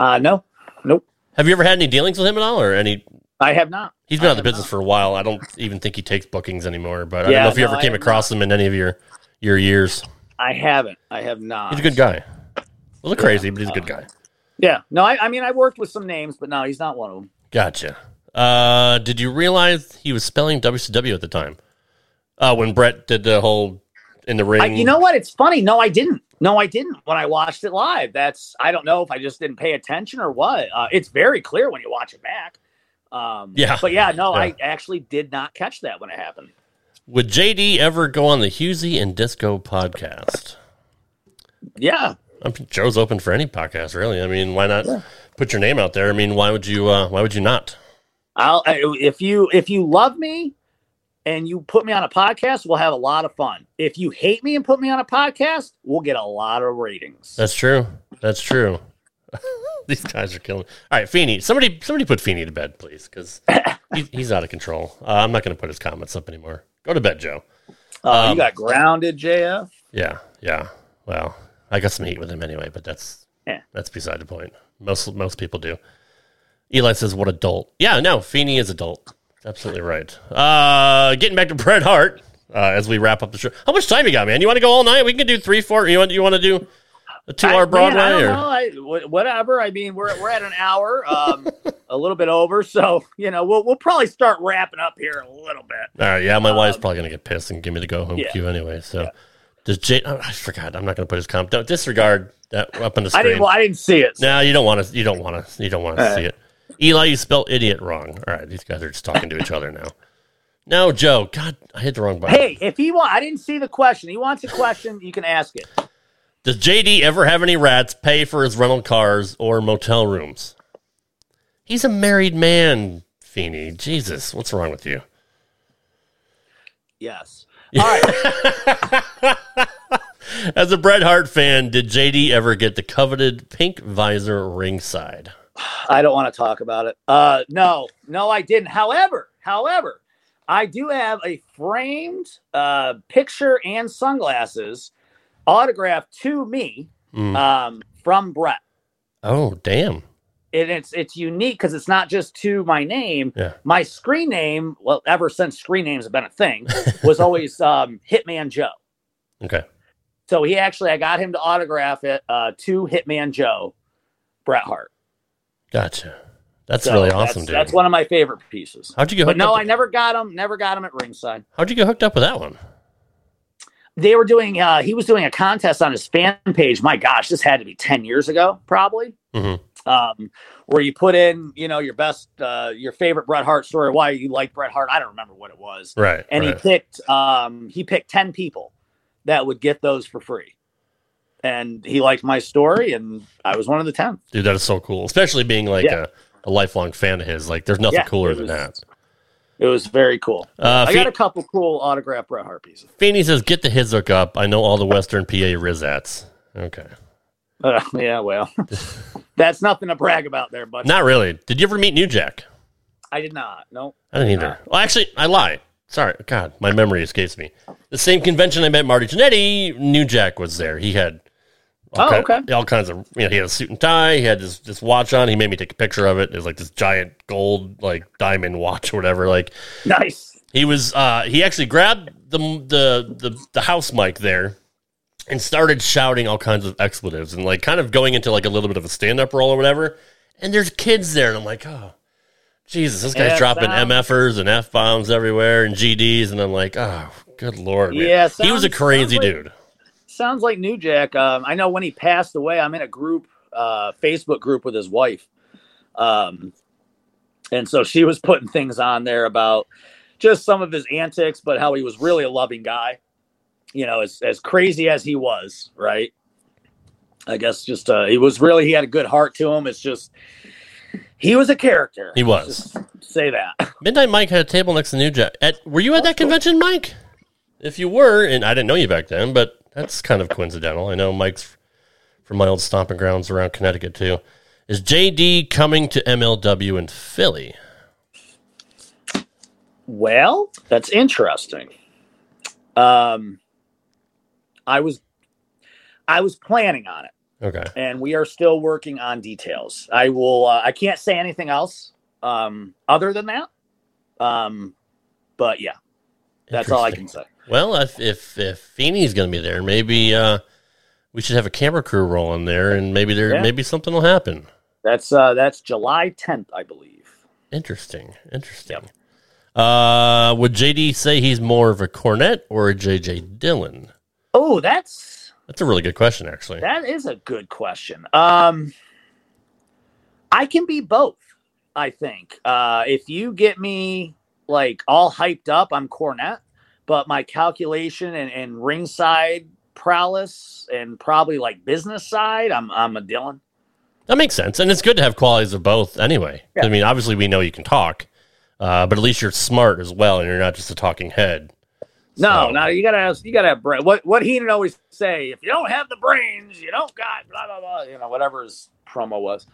D: Uh, no, nope.
C: Have you ever had any dealings with him at all, or any?
D: I have not.
C: He's been
D: I
C: out of the business
D: not.
C: for a while. I don't even think he takes bookings anymore. But I don't know if you
D: no,
C: ever came across him in any of your your years.
D: I haven't. I have not.
C: He's a good guy. A little crazy, but he's a good guy.
D: Yeah. No, I, I mean, I worked with some names, but no, he's not one of them.
C: Gotcha. Uh, did you realize he was spelling WCW at the time? Uh, when Bret did the whole in the ring.
D: I, you know what? It's funny. No, I didn't. No, I didn't when I watched it live. That's I don't know if I just didn't pay attention or what. Uh, it's very clear when you watch it back. Um,
C: Yeah.
D: But yeah, no,
C: Yeah.
D: I actually did not catch that when it happened.
C: Would JD ever go on the Husey and Disco podcast?
D: Yeah.
C: I mean, Joe's open for any podcast, really. I mean, why not put your name out there? I mean, why would you? Uh, why would you not?
D: I'll I, if you if you love me and you put me on a podcast, we'll have a lot of fun. If you hate me and put me on a podcast, we'll get a lot of ratings.
C: That's true. That's true. These guys are killing. All right, Feeney. Somebody, somebody put Feeney to bed, please, because he's, he's out of control. Uh, I'm not going to put his comments up anymore. Go to bed, Joe.
D: Uh,
C: um,
D: you got grounded, JF.
C: Yeah, yeah. Well, I got some heat with him anyway, but that's
D: Yeah.
C: that's beside the point. Most most people do. Eli says, "What adult?" Yeah, no, Feeney is adult. Absolutely right. Uh, getting back to Bret Hart uh, as we wrap up the show. How much time you got, man? You want to go all night? We can do three, four. You want you want to do a two
D: I-
C: hour
D: man,
C: Broadway
D: I
C: or.
D: I, whatever. I mean, we're we're at an hour, um, a little bit over. So you know, we'll we'll probably start wrapping up here a little bit.
C: all right? Yeah, my wife's probably gonna get pissed and give me the go home
D: Um, yeah.
C: cue anyway. So does Jay? Oh, I forgot. I'm not gonna put his comment. Don't disregard that up on the screen.
D: I didn't. Well, I didn't see it.
C: No, you don't want to. You don't want to. You don't want to see it. Eli, you spelled idiot wrong. All right, these guys are just talking to each other now. No, Joe. God, I hit the wrong button.
D: Hey, if he want, I didn't see the question. He wants a question. You can ask it.
C: Does JD ever have any rats pay for his rental cars or motel rooms? He's a married man, Feeney. Jesus, what's wrong with you?
D: Yes. All right.
C: As a Bret Hart fan, did JD ever get the coveted pink visor ringside?
D: I don't want to talk about it. Uh, no, no, I didn't. However, however, I do have a framed uh, picture and sunglasses autographed to me
C: Mm.
D: um, from Bret.
C: Oh, damn.
D: and it's it's unique because it's not just to my name.
C: Yeah.
D: My screen name, well, ever since screen names have been a thing, was always um, Hitman Joe.
C: Okay.
D: So he actually, I got him to autograph it uh, to Hitman Joe, Bret Hart.
C: Gotcha. That's
D: So
C: really awesome,
D: that's,
C: dude.
D: That's one of my favorite pieces.
C: How'd you get
D: But no? I never got him. Never got him at ringside.
C: How'd you get hooked up with that one?
D: They were doing. Uh, he was doing a contest on his fan page. My gosh, this had to be ten years ago, probably.
C: Mhm.
D: Um, where you put in, you know, your best, uh, your favorite Bret Hart story, why you like Bret Hart. I don't remember what it was.
C: Right.
D: and
C: right.
D: he picked um he picked 10 people that would get those for free and he liked my story and i was one of the 10
C: Dude, that is so cool. Especially being like
D: Yeah.
C: a, a lifelong fan of his. Like, there's nothing
D: Yeah,
C: cooler
D: it
C: than that.
D: it was very cool
C: Uh,
D: i got a couple cool autograph bret hart pieces
C: Feeney says, "Get the his hook up." I know all the Western PA Rizats. Okay,
D: Uh, yeah well that's nothing to brag about there but
C: not really. Did you ever meet New Jack?
D: i did not no
C: I didn't either. Well, actually, I lied. Sorry, God, my memory escapes me. The same convention I met Marty Jannetty, New Jack was there. He had all,
D: Oh,
C: ki-
D: okay.
C: all kinds of, you know, he had a suit and tie. He had this this watch on. He made me take a picture of it. It was like this giant gold like diamond watch or whatever. Like
D: nice
C: he was, uh he actually grabbed the the the, the house mic there and started shouting all kinds of expletives and like kind of going into like a little bit of a stand up role or whatever. And there's kids there, and I'm like, oh, Jesus, this guy's
D: Yeah,
C: dropping
D: sounds-
C: MFers and F bombs everywhere and GDs, and I'm like, oh, good lord, man.
D: Yeah,
C: he was a crazy
D: like-
C: dude.
D: Sounds like new jack. Um i know when he passed away i'm in a group uh facebook group with his wife. Um and so she was putting things on there about just some of his antics but how he was really a loving guy you know as as crazy as he was right? I guess just uh he was really he had a good heart to him. It's just he was a character.
C: He was.
D: Just say that.
C: Midnight Mike had a table next to New Jack. At, were you at that convention, Mike? If you were, and I didn't know you back then, but that's kind of coincidental. I know Mike's from my old stomping grounds around Connecticut too. Is JD coming to MLW in Philly?
D: Well, that's interesting. Um, I was, I was planning on it,
C: Okay.
D: and we are still working on details. I will. Uh, I can't say anything else um, other than that. Um, but yeah, that's all I can say.
C: Well, if if if Feeney's going to be there, maybe uh, we should have a camera crew rolling there, and maybe there
D: Yeah.
C: maybe something will happen.
D: That's uh, that's July tenth, I believe.
C: Interesting. Interesting. Uh, would JD say he's more of a Cornette or a JJ Dillon?
D: Oh, that's
C: That's a really good question, actually.
D: That is a good question. Um, I can be both. I think uh, if you get me like all hyped up, I'm Cornette, but my calculation and, and ringside prowess and probably like business side, I'm I'm a Dillon.
C: That makes sense, and it's good to have qualities of both. Anyway,
D: Yeah.
C: I mean, obviously we know you can talk, uh, but at least you're smart as well, and you're not just a talking head.
D: No,
C: So-
D: no, you gotta have you gotta have brain. What what he would always say: if you don't have the brains, you don't got blah blah blah. You know, whatever his promo was.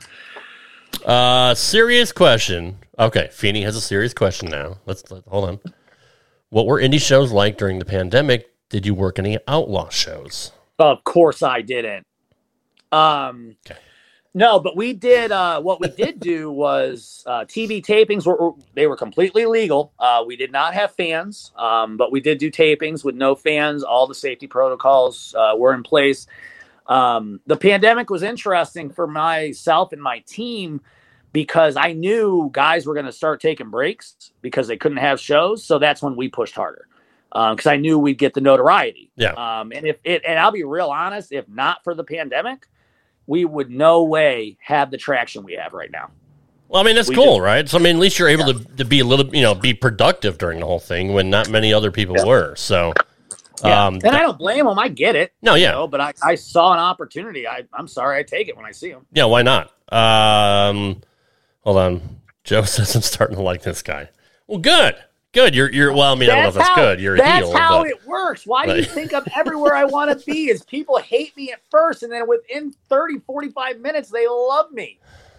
C: Uh, serious question. Okay, Feeney has a serious question now. Let's let, hold on. What were indie shows like during the pandemic? Did you work any outlaw shows?
D: Of course I didn't. Um
C: Okay.
D: no, but we did uh what we did do was uh TV tapings were, were they were completely legal. Uh we did not have fans. Um but we did do tapings with no fans. All the safety protocols uh were in place. Um the pandemic was interesting for myself and my team because I knew guys were going to start taking breaks because they couldn't have shows. So that's when we pushed harder because I knew we'd get the notoriety.
C: Yeah.
D: Um, and if it, and I'll be real honest, if not for the pandemic, we would no way have the traction we have right now.
C: Well, I mean that's
D: We
C: cool,
D: did.
C: right? So I mean, at least you're able to, to be a little, you know, be productive during the whole thing when not many other people were. So,
D: Yeah.
C: um,
D: and I don't blame them. I get it.
C: no,
D: you
C: yeah,
D: know, but I, I saw an opportunity. I, I'm sorry. I take it when I see them.
C: yeah, why not? Um, hold on, Joe says I'm starting to like this guy. Well, good, good. You're, you're. Well, I mean, I don't know if that's
D: how,
C: good. You're a
D: that's how
C: but
D: it works. Why do you think I'm everywhere I want to be? Is people hate me at first, and then within 30, 45 minutes, they love me.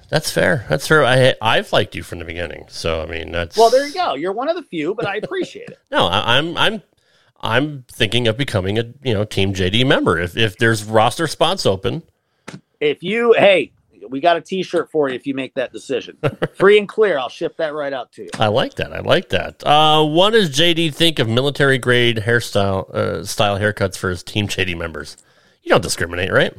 C: that's fair. That's fair. I, I've liked you from the beginning, so I mean, that's
D: Well, there you go. You're one of the few, but I appreciate it.
C: No, I, I'm, I'm, I'm thinking of becoming a, you know, Team JD member if if there's roster spots open.
D: If you, hey, we got a T-shirt for you if you make that decision. Free and clear. I'll ship that right out to you.
C: I like that. I like that. Uh, what does JD think of military grade hairstyle uh, style haircuts for his Team JD members? You don't discriminate, right?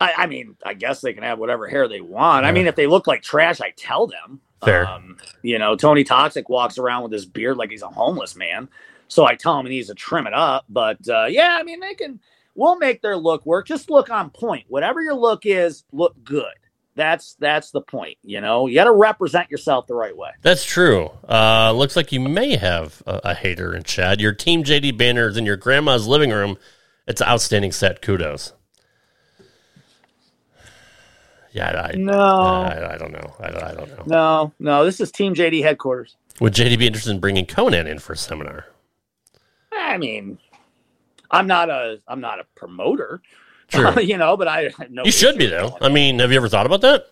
D: I, I mean, I guess they can have whatever hair they want. I mean, if they look like trash, I tell them.
C: Fair.
D: Um, you know, Tony Toxic walks around with his beard like he's a homeless man. So I tell him he needs to trim it up. But uh, yeah, I mean, they can. We'll make their look work. Just look on point. Whatever your look is, look good. That's that's the point. You know, you got to represent yourself the right way.
C: That's true. Uh, looks like you may have a, a hater in Chad. Your Team JD banner is in your grandma's living room. It's an outstanding set. Kudos. Yeah, I,
D: No.
C: I, I don't know. I, I don't know.
D: No, no, this is Team JD headquarters.
C: Would JD be interested in bringing Conan in for a seminar?
D: I mean, I'm not a I'm not a promoter,
C: True.
D: you know, but I know
C: You should be though. I mean, have you ever thought about that?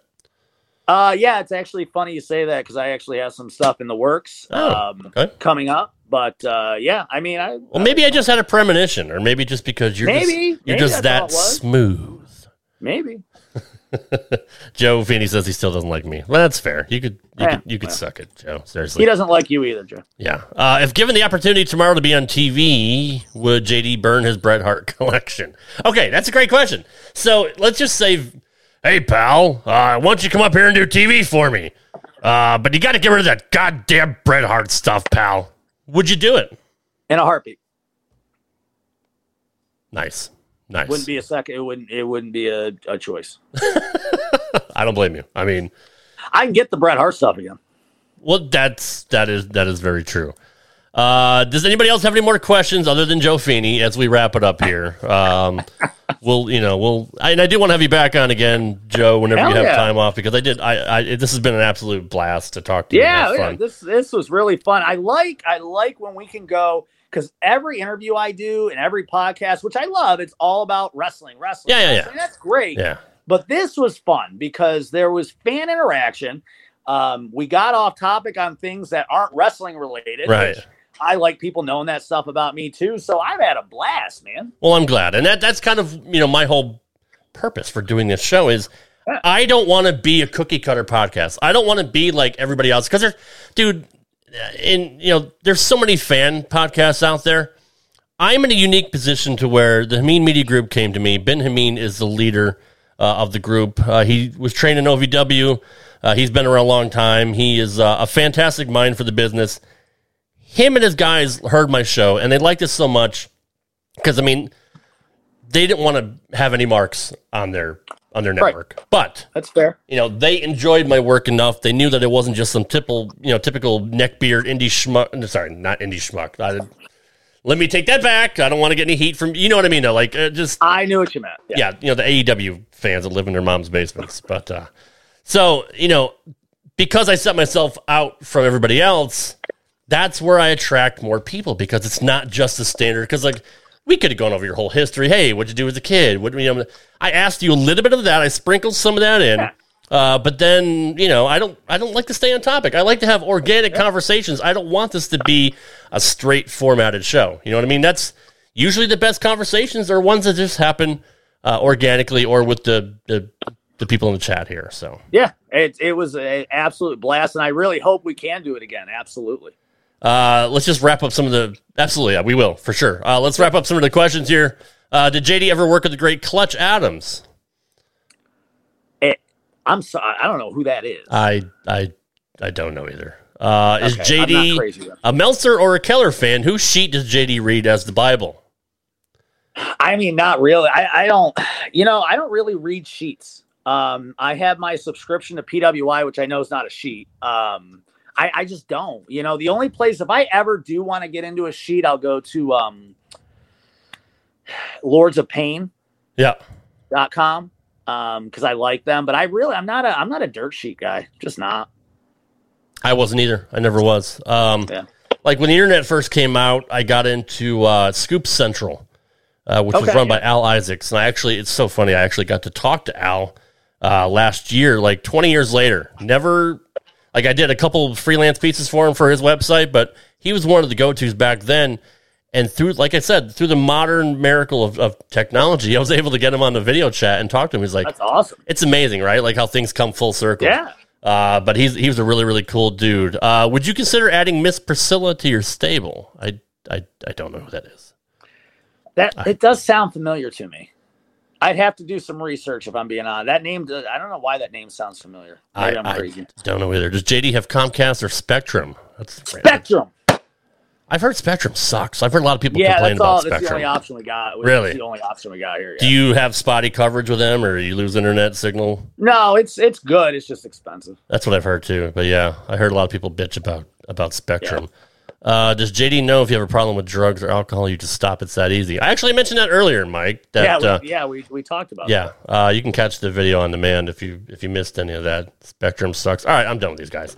D: Uh, yeah, it's actually funny you say that because I actually have some stuff in the works
C: Oh,
D: um,
C: okay.
D: coming up. But uh, yeah, I mean, I
C: Well, maybe I just had a premonition, or maybe just because you're
D: Maybe.
C: just, you're
D: Maybe
C: just that smooth.
D: maybe
C: Joe Feeney says he still doesn't like me. Well, that's fair. You could you
D: Yeah,
C: could you could
D: well.
C: suck it, Joe. Seriously, he
D: doesn't like you either, Joe.
C: Yeah. Uh, if given the opportunity tomorrow to be on TV, would JD burn his Bret Hart collection? Okay, that's a great question. So let's just say, hey pal, uh, why don't you come up here and do TV for me? Uh, but you got to get rid of that goddamn Bret Hart stuff, pal. Would you do it?
D: In a heartbeat,
C: Nice, nice.
D: wouldn't be a second. It wouldn't. It wouldn't be a, a choice.
C: I don't blame you. I mean,
D: I can get the Bret Hart stuff again.
C: Well, that's that is that is very true. Uh, does anybody else have any more questions other than Joe Feeney as we wrap it up here? Um, we'll you know we'll I, and I do want to have you back on again, Joe, whenever
D: Hell
C: you have
D: yeah.
C: time off because I did I, I this has been an absolute blast to talk to you.
D: Yeah,
C: Have
D: yeah. This this was really fun. I like I like when we can go because every interview I do and every podcast, which I love, it's all about wrestling, wrestling.
C: Yeah, yeah, yeah.
D: That's great.
C: yeah.
D: But this was fun because there was fan interaction. Um, we got off topic on things that aren't wrestling related.
C: Right.
D: which I like people knowing that stuff about me too. So I've had a blast, man.
C: Well, I'm glad, and that that's kind of you know my whole purpose for doing this show is I don't want to be a cookie cutter podcast. I don't want to be like everybody else because there's, dude, in you know, there's so many fan podcasts out there. I'm in a unique position to where the Hameen Media Group came to me. Ben Hameen is the leader uh, of the group. Uh, he was trained in OVW. Uh, he's been around a long time. He is uh, a fantastic mind for the business. Him and his guys heard my show and they liked it so much because I mean, they didn't want to have any marks on their on their
D: Right.
C: network, but
D: That's fair.
C: you know they enjoyed my work enough. They knew that it wasn't just some typical you know typical neckbeard indie schmuck. Sorry, not indie schmuck. I, let me take that back. I don't want to get any heat from you know what I mean. Though, like uh, just
D: I knew what you meant. Yeah.
C: yeah, you know, the AEW fans that live in their mom's basements. But uh, so, you know, because I set myself out from everybody else, that's where I attract more people because it's not just the standard. Because, like, we could have gone over your whole history. Hey, what'd you do as a kid? What, you know, I asked you a little bit of that. I sprinkled some of that in. Uh, but then, you know, I don't, I don't like to stay on topic. I like to have organic conversations. I don't want this to be a straight formatted show. You know what I mean? That's usually the best conversations are ones that just happen uh, organically or with the, the the people in the chat here. So
D: Yeah. It, it was an absolute blast. And I really hope we can do it again. Absolutely.
C: Uh, let's just wrap up some of the. Absolutely, yeah, we will for sure. Uh, let's wrap up some of the questions here. Uh, did JD ever work with the great Clutch Adams?
D: It, I'm sorry. I don't know who that is.
C: I I I don't know either. Uh, is
D: Okay, I'm
C: JD a Meltzer or a Keller fan? Whose sheet does JD read as the Bible?
D: I mean, not really. I, I don't, you know, I don't really read sheets. Um, I have my subscription to PWI, which I know is not a sheet. Um, I, I just don't. You know, the only place if I ever do want to get into a sheet, I'll go to um, Lords of Pain
C: Yeah,
D: dot com um because i like them but i really i'm not a i'm not a dirt sheet guy just not
C: I wasn't either. I never was. Um,
D: Yeah.
C: Like when the internet first came out, I got into uh, Scoop Central, uh, which was run
D: yeah.
C: by Al Isaacs. And I actually, it's so funny. I actually got to talk to Al uh, last year, like 20 years later. Never, like I did a couple freelance pieces for him for his website, but he was one of the go tos back then. And through, like I said, through the modern miracle of, of technology, I was able to get him on the video chat and talk to him. He's like,
D: That's awesome.
C: it's amazing, right? Like how things come full circle.
D: Yeah.
C: Uh, but he's he was a really really cool dude. Uh, would you consider adding Miss Priscilla to your stable? I I I don't know who that is.
D: That it does sound familiar to me. I'd have to do some research if I'm being honest. That name, I don't know why that name sounds familiar. Maybe
C: I,
D: I'm
C: I don't know either. Does JD have Comcast or Spectrum? That's random.
D: Spectrum.
C: I've heard Spectrum sucks. I've heard a lot of people
D: Yeah,
C: complain
D: that's all.
C: about
D: That's the only option we got.
C: Really?
D: The only option we got here.
C: Do you have spotty coverage with them, or you lose internet signal?
D: No, it's it's good. It's just expensive.
C: That's what I've heard too. But yeah, I heard a lot of people bitch about about Spectrum. Uh, does JD know if you have a problem with drugs or alcohol, you just stop? It's that easy. I actually mentioned that earlier, Mike. That
D: yeah, we,
C: uh,
D: yeah, we, we talked about. It.
C: Yeah, uh, you can catch the video on demand if you if you missed any of that. Spectrum sucks. All right, I'm done with these guys.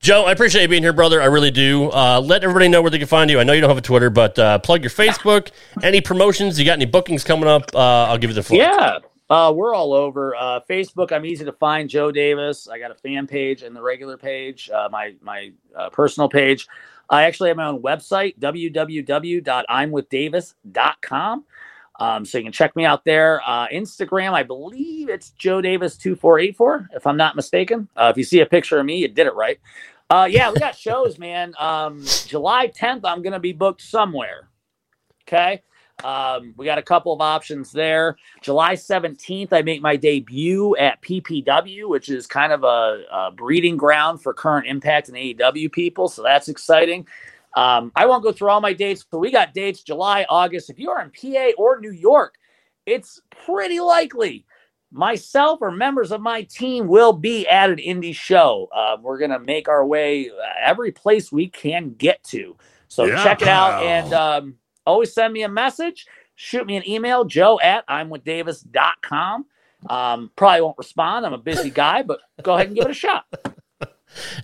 C: Joe, I appreciate you being here, brother. I really do. Uh, let everybody know where they can find you. I know you don't have a Twitter, but uh, plug your Facebook. Any promotions? You got any bookings coming up? Uh, I'll give you the floor.
D: Yeah. Uh, we're all over uh, Facebook. I'm easy to find. Joe Davis. I got a fan page and the regular page. Uh, my my uh, personal page. I actually have my own website www.imwithdavis.com. Um, so you can check me out there. Uh, Instagram, I believe it's Joe Davis two four eight four, if I'm not mistaken. Uh, if you see a picture of me, you did it right. Uh, yeah, we got shows, man. Um, July 10th, I'm going to be booked somewhere. Okay. Um, we got a couple of options there. July 17th, I make my debut at PPW, which is kind of a, a breeding ground for current impact and AEW people. So that's exciting. Um, I won't go through all my dates, but we got dates July, August. If you are in PA or New York, it's pretty likely myself or members of my team will be at an indie show. Uh, we're going to make our way every place we can get to. So
A: Yeah,
D: check it out and um, always send me a message. Shoot me an email, joe at imwithdavis.com. Um, probably won't respond. I'm a busy guy, but go ahead and give it a shot.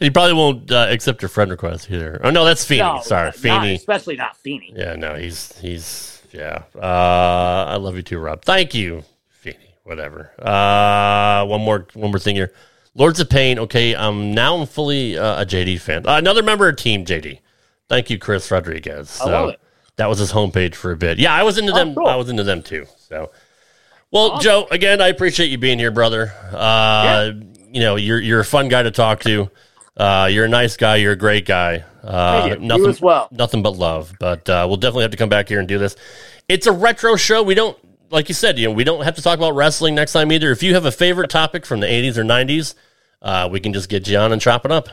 C: He probably won't uh, accept your friend request either. Oh no, that's Feeney.
D: No,
C: Sorry, Feeney.
D: especially not Feeney.
C: Yeah, no, he's he's yeah. Uh, I love you too, Rob. Thank you, Feeney. Whatever. Uh, one more one more thing here. Lords of Pain. Okay, um, now I'm fully uh, a JD fan. Uh, another member of Team JD. Thank you, Chris Rodriguez.
D: I love it.
C: That was his homepage for a bit. Yeah, I was into
D: Oh,
C: them.
D: cool.
C: I was into them too. So, well, Joe, again, I appreciate you being here, brother. Uh, You know, you're you're a fun guy to talk to. Uh, you're a nice guy. You're a great guy. Uh,
D: you. You
C: nothing,
D: as well.
C: nothing but love. But uh, we'll definitely have to come back here and do this. It's a retro show. We don't, like you said, you know, we don't have to talk about wrestling next time either. If you have a favorite topic from the '80s or '90s, uh, we can just get you on and chop it up.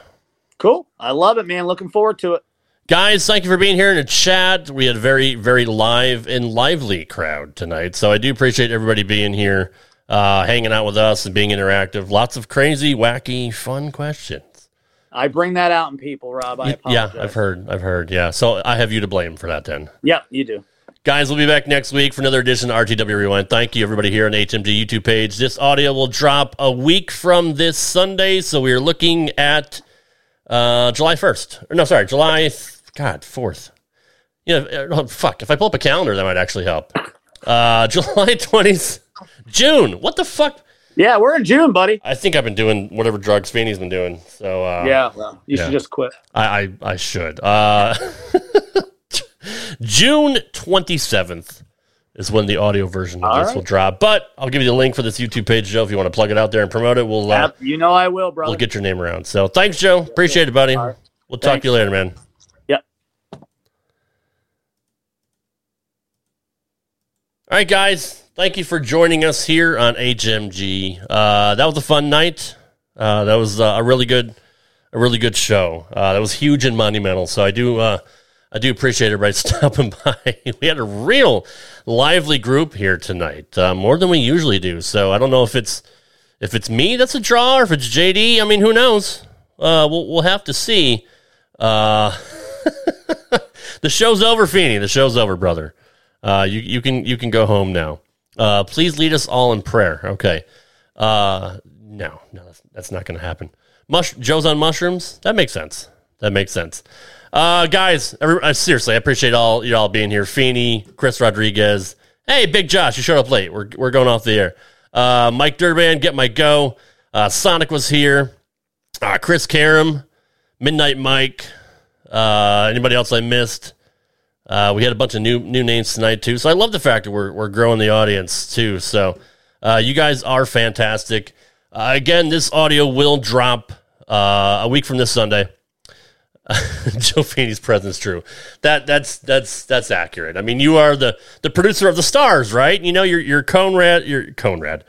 D: Cool. I love it, man. Looking forward to it.
C: Guys, thank you for being here in the chat. We had a very, very live and lively crowd tonight. So I do appreciate everybody being here, uh, hanging out with us and being interactive. Lots of crazy, wacky, fun questions.
D: I bring that out in people, Rob. I
C: yeah. I've heard. I've heard. Yeah. So I have you to blame for that then.
D: Yeah, you do.
C: Guys, we'll be back next week for another edition of RTW Rewind. Thank you, everybody, here on HMG YouTube page. This audio will drop a week from this Sunday, so we are looking at uh, July 1st. Or no, sorry, July, God, 4th. You know, uh, fuck, if I pull up a calendar, that might actually help. Uh, July 20th, June. What the fuck?
D: Yeah, we're in June, buddy.
C: I think I've been doing whatever drugs Feeney's been doing. So, uh,
D: yeah, well, you
C: yeah.
D: should just quit.
C: I, I, I should. Uh, June 27th is when the audio version of
D: All
C: this
D: right.
C: will drop. But I'll give you the link for this YouTube page, Joe, if you want to plug it out there and promote it. We'll, uh,
D: you know I will, bro.
C: we'll get your name around. So thanks, Joe. Appreciate it, buddy.
D: Right.
C: We'll talk
D: Thanks.
C: to you later, man. All right, guys. Thank you for joining us here on HMG. Uh, that was a fun night. Uh, that was uh, a really good, a really good show. Uh, that was huge and monumental. So I do, uh, I do appreciate everybody stopping by. we had a real lively group here tonight, uh, more than we usually do. So I don't know if it's if it's me that's a draw or if it's JD. I mean, who knows? We'll we'll have to see. The show's over, Feeney. The show's over, brother. Uh, you you can you can go home now. Uh, please lead us all in prayer. Okay. Uh, no, no, that's, that's not going to happen. Mush Joe's on mushrooms. That makes sense. That makes sense. Uh, guys, every, uh, seriously, I appreciate all you all being here. Feeney, Chris Rodriguez. Hey, Big Josh, you showed up late. We're we're going off the air. Uh, Mike Durban, get my go. Uh, Sonic was here. Uh, Chris Karam, Midnight Mike. Uh, anybody else I missed? Uh, we had a bunch of new new names tonight too, so I love the fact that we're we're growing the audience too. So uh, you guys are fantastic. Uh, again, this audio will drop uh, a week from this Sunday. Joe Feeney's presence true. That that's that's that's accurate. I mean, you are the the producer of the stars, right? You know, you're you're Conrad. You're Conrad.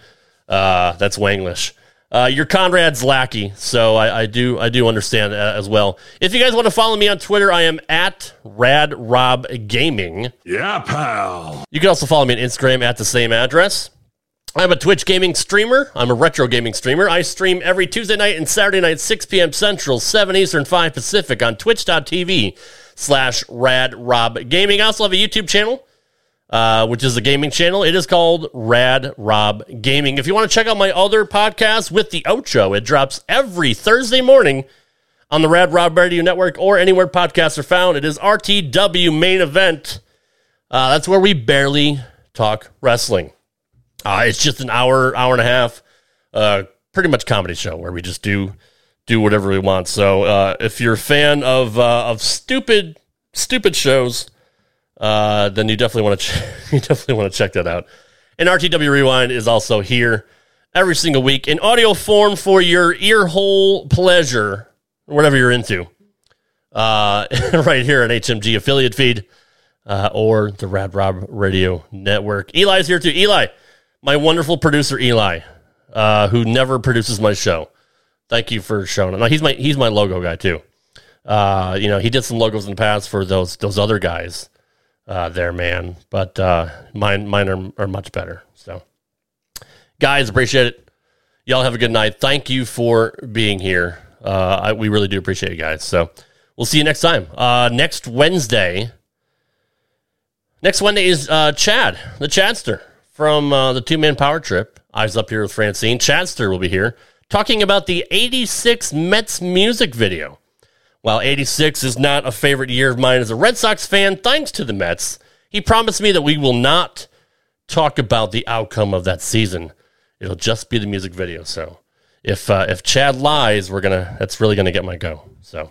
C: Uh, that's Wanglish. Uh, you're Conrad's lackey, so I, I do I do understand as well. If you guys want to follow me on Twitter, I am at Rad Rob Gaming.
A: Yeah, pal.
C: You can also follow me on Instagram at the same address. I'm a Twitch gaming streamer. I'm a retro gaming streamer. I stream every Tuesday night and Saturday night, 6 p.m. Central, 7 Eastern, 5 Pacific on twitch.tv slash Rad Rob Gaming. I also have a YouTube channel uh, which is a gaming channel. It is called Rad Rob Gaming. If you want to check out my other podcast with the Ocho, it drops every Thursday morning on the Rad Rob Radio Network or anywhere podcasts are found. It is RTW Main Event. Uh, that's where we barely talk wrestling. Uh, it's just an hour, hour and a half, uh, pretty much comedy show where we just do do whatever we want. So uh, if you're a fan of uh, of stupid stupid shows uh, then you definitely want to ch- you definitely want to check that out. And RTW Rewind is also here every single week in audio form for your ear hole pleasure, whatever you're into. Uh, right here on HMG affiliate feed uh, or the Rad Rob Radio Network. Eli's here too. Eli, my wonderful producer Eli, uh, who never produces my show. Thank you for showing up. Now he's my he's my logo guy too. Uh, you know, he did some logos in the past for those those other guys uh, there, man. But uh, mine mine are, are much better. So, guys, appreciate it. Y'all have a good night. Thank you for being here. Uh, I, we really do appreciate you guys. So, we'll see you next time. Uh, next Wednesday. Next Wednesday is uh, Chad, the Chadster from uh, the two man power trip. Eyes up here with Francine. Chadster will be here talking about the 86 Mets music video. While 86 is not a favorite year of mine as a Red Sox fan, thanks to the Mets, he promised me that we will not talk about the outcome of that season. It'll just be the music video. So if uh, if Chad lies, we're gonna that's really gonna get my go. So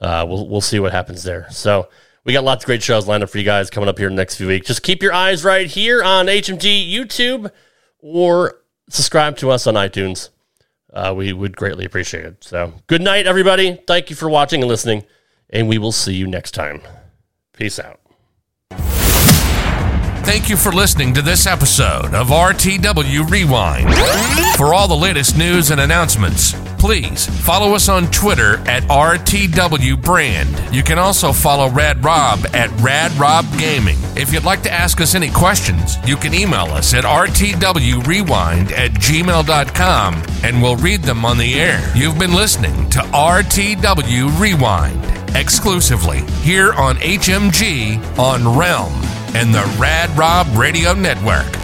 C: uh, we'll we'll see what happens there. So we got lots of great shows lined up for you guys coming up here in the next few weeks. Just keep your eyes right here on HMG YouTube or subscribe to us on iTunes uh, we would greatly appreciate it. So, good night, everybody. Thank you for watching and listening, and we will see you next time. Peace out.
B: Thank you for listening to this episode of RTW Rewind. For all the latest news and announcements, please follow us on Twitter at RTW Brand. You can also follow Rad Rob at Rad Rob Gaming. If you'd like to ask us any questions, you can email us at RTWRewind at gmail.com and we'll read them on the air. You've been listening to RTW Rewind exclusively here on HMG on Realm and the Rad Rob Radio Network.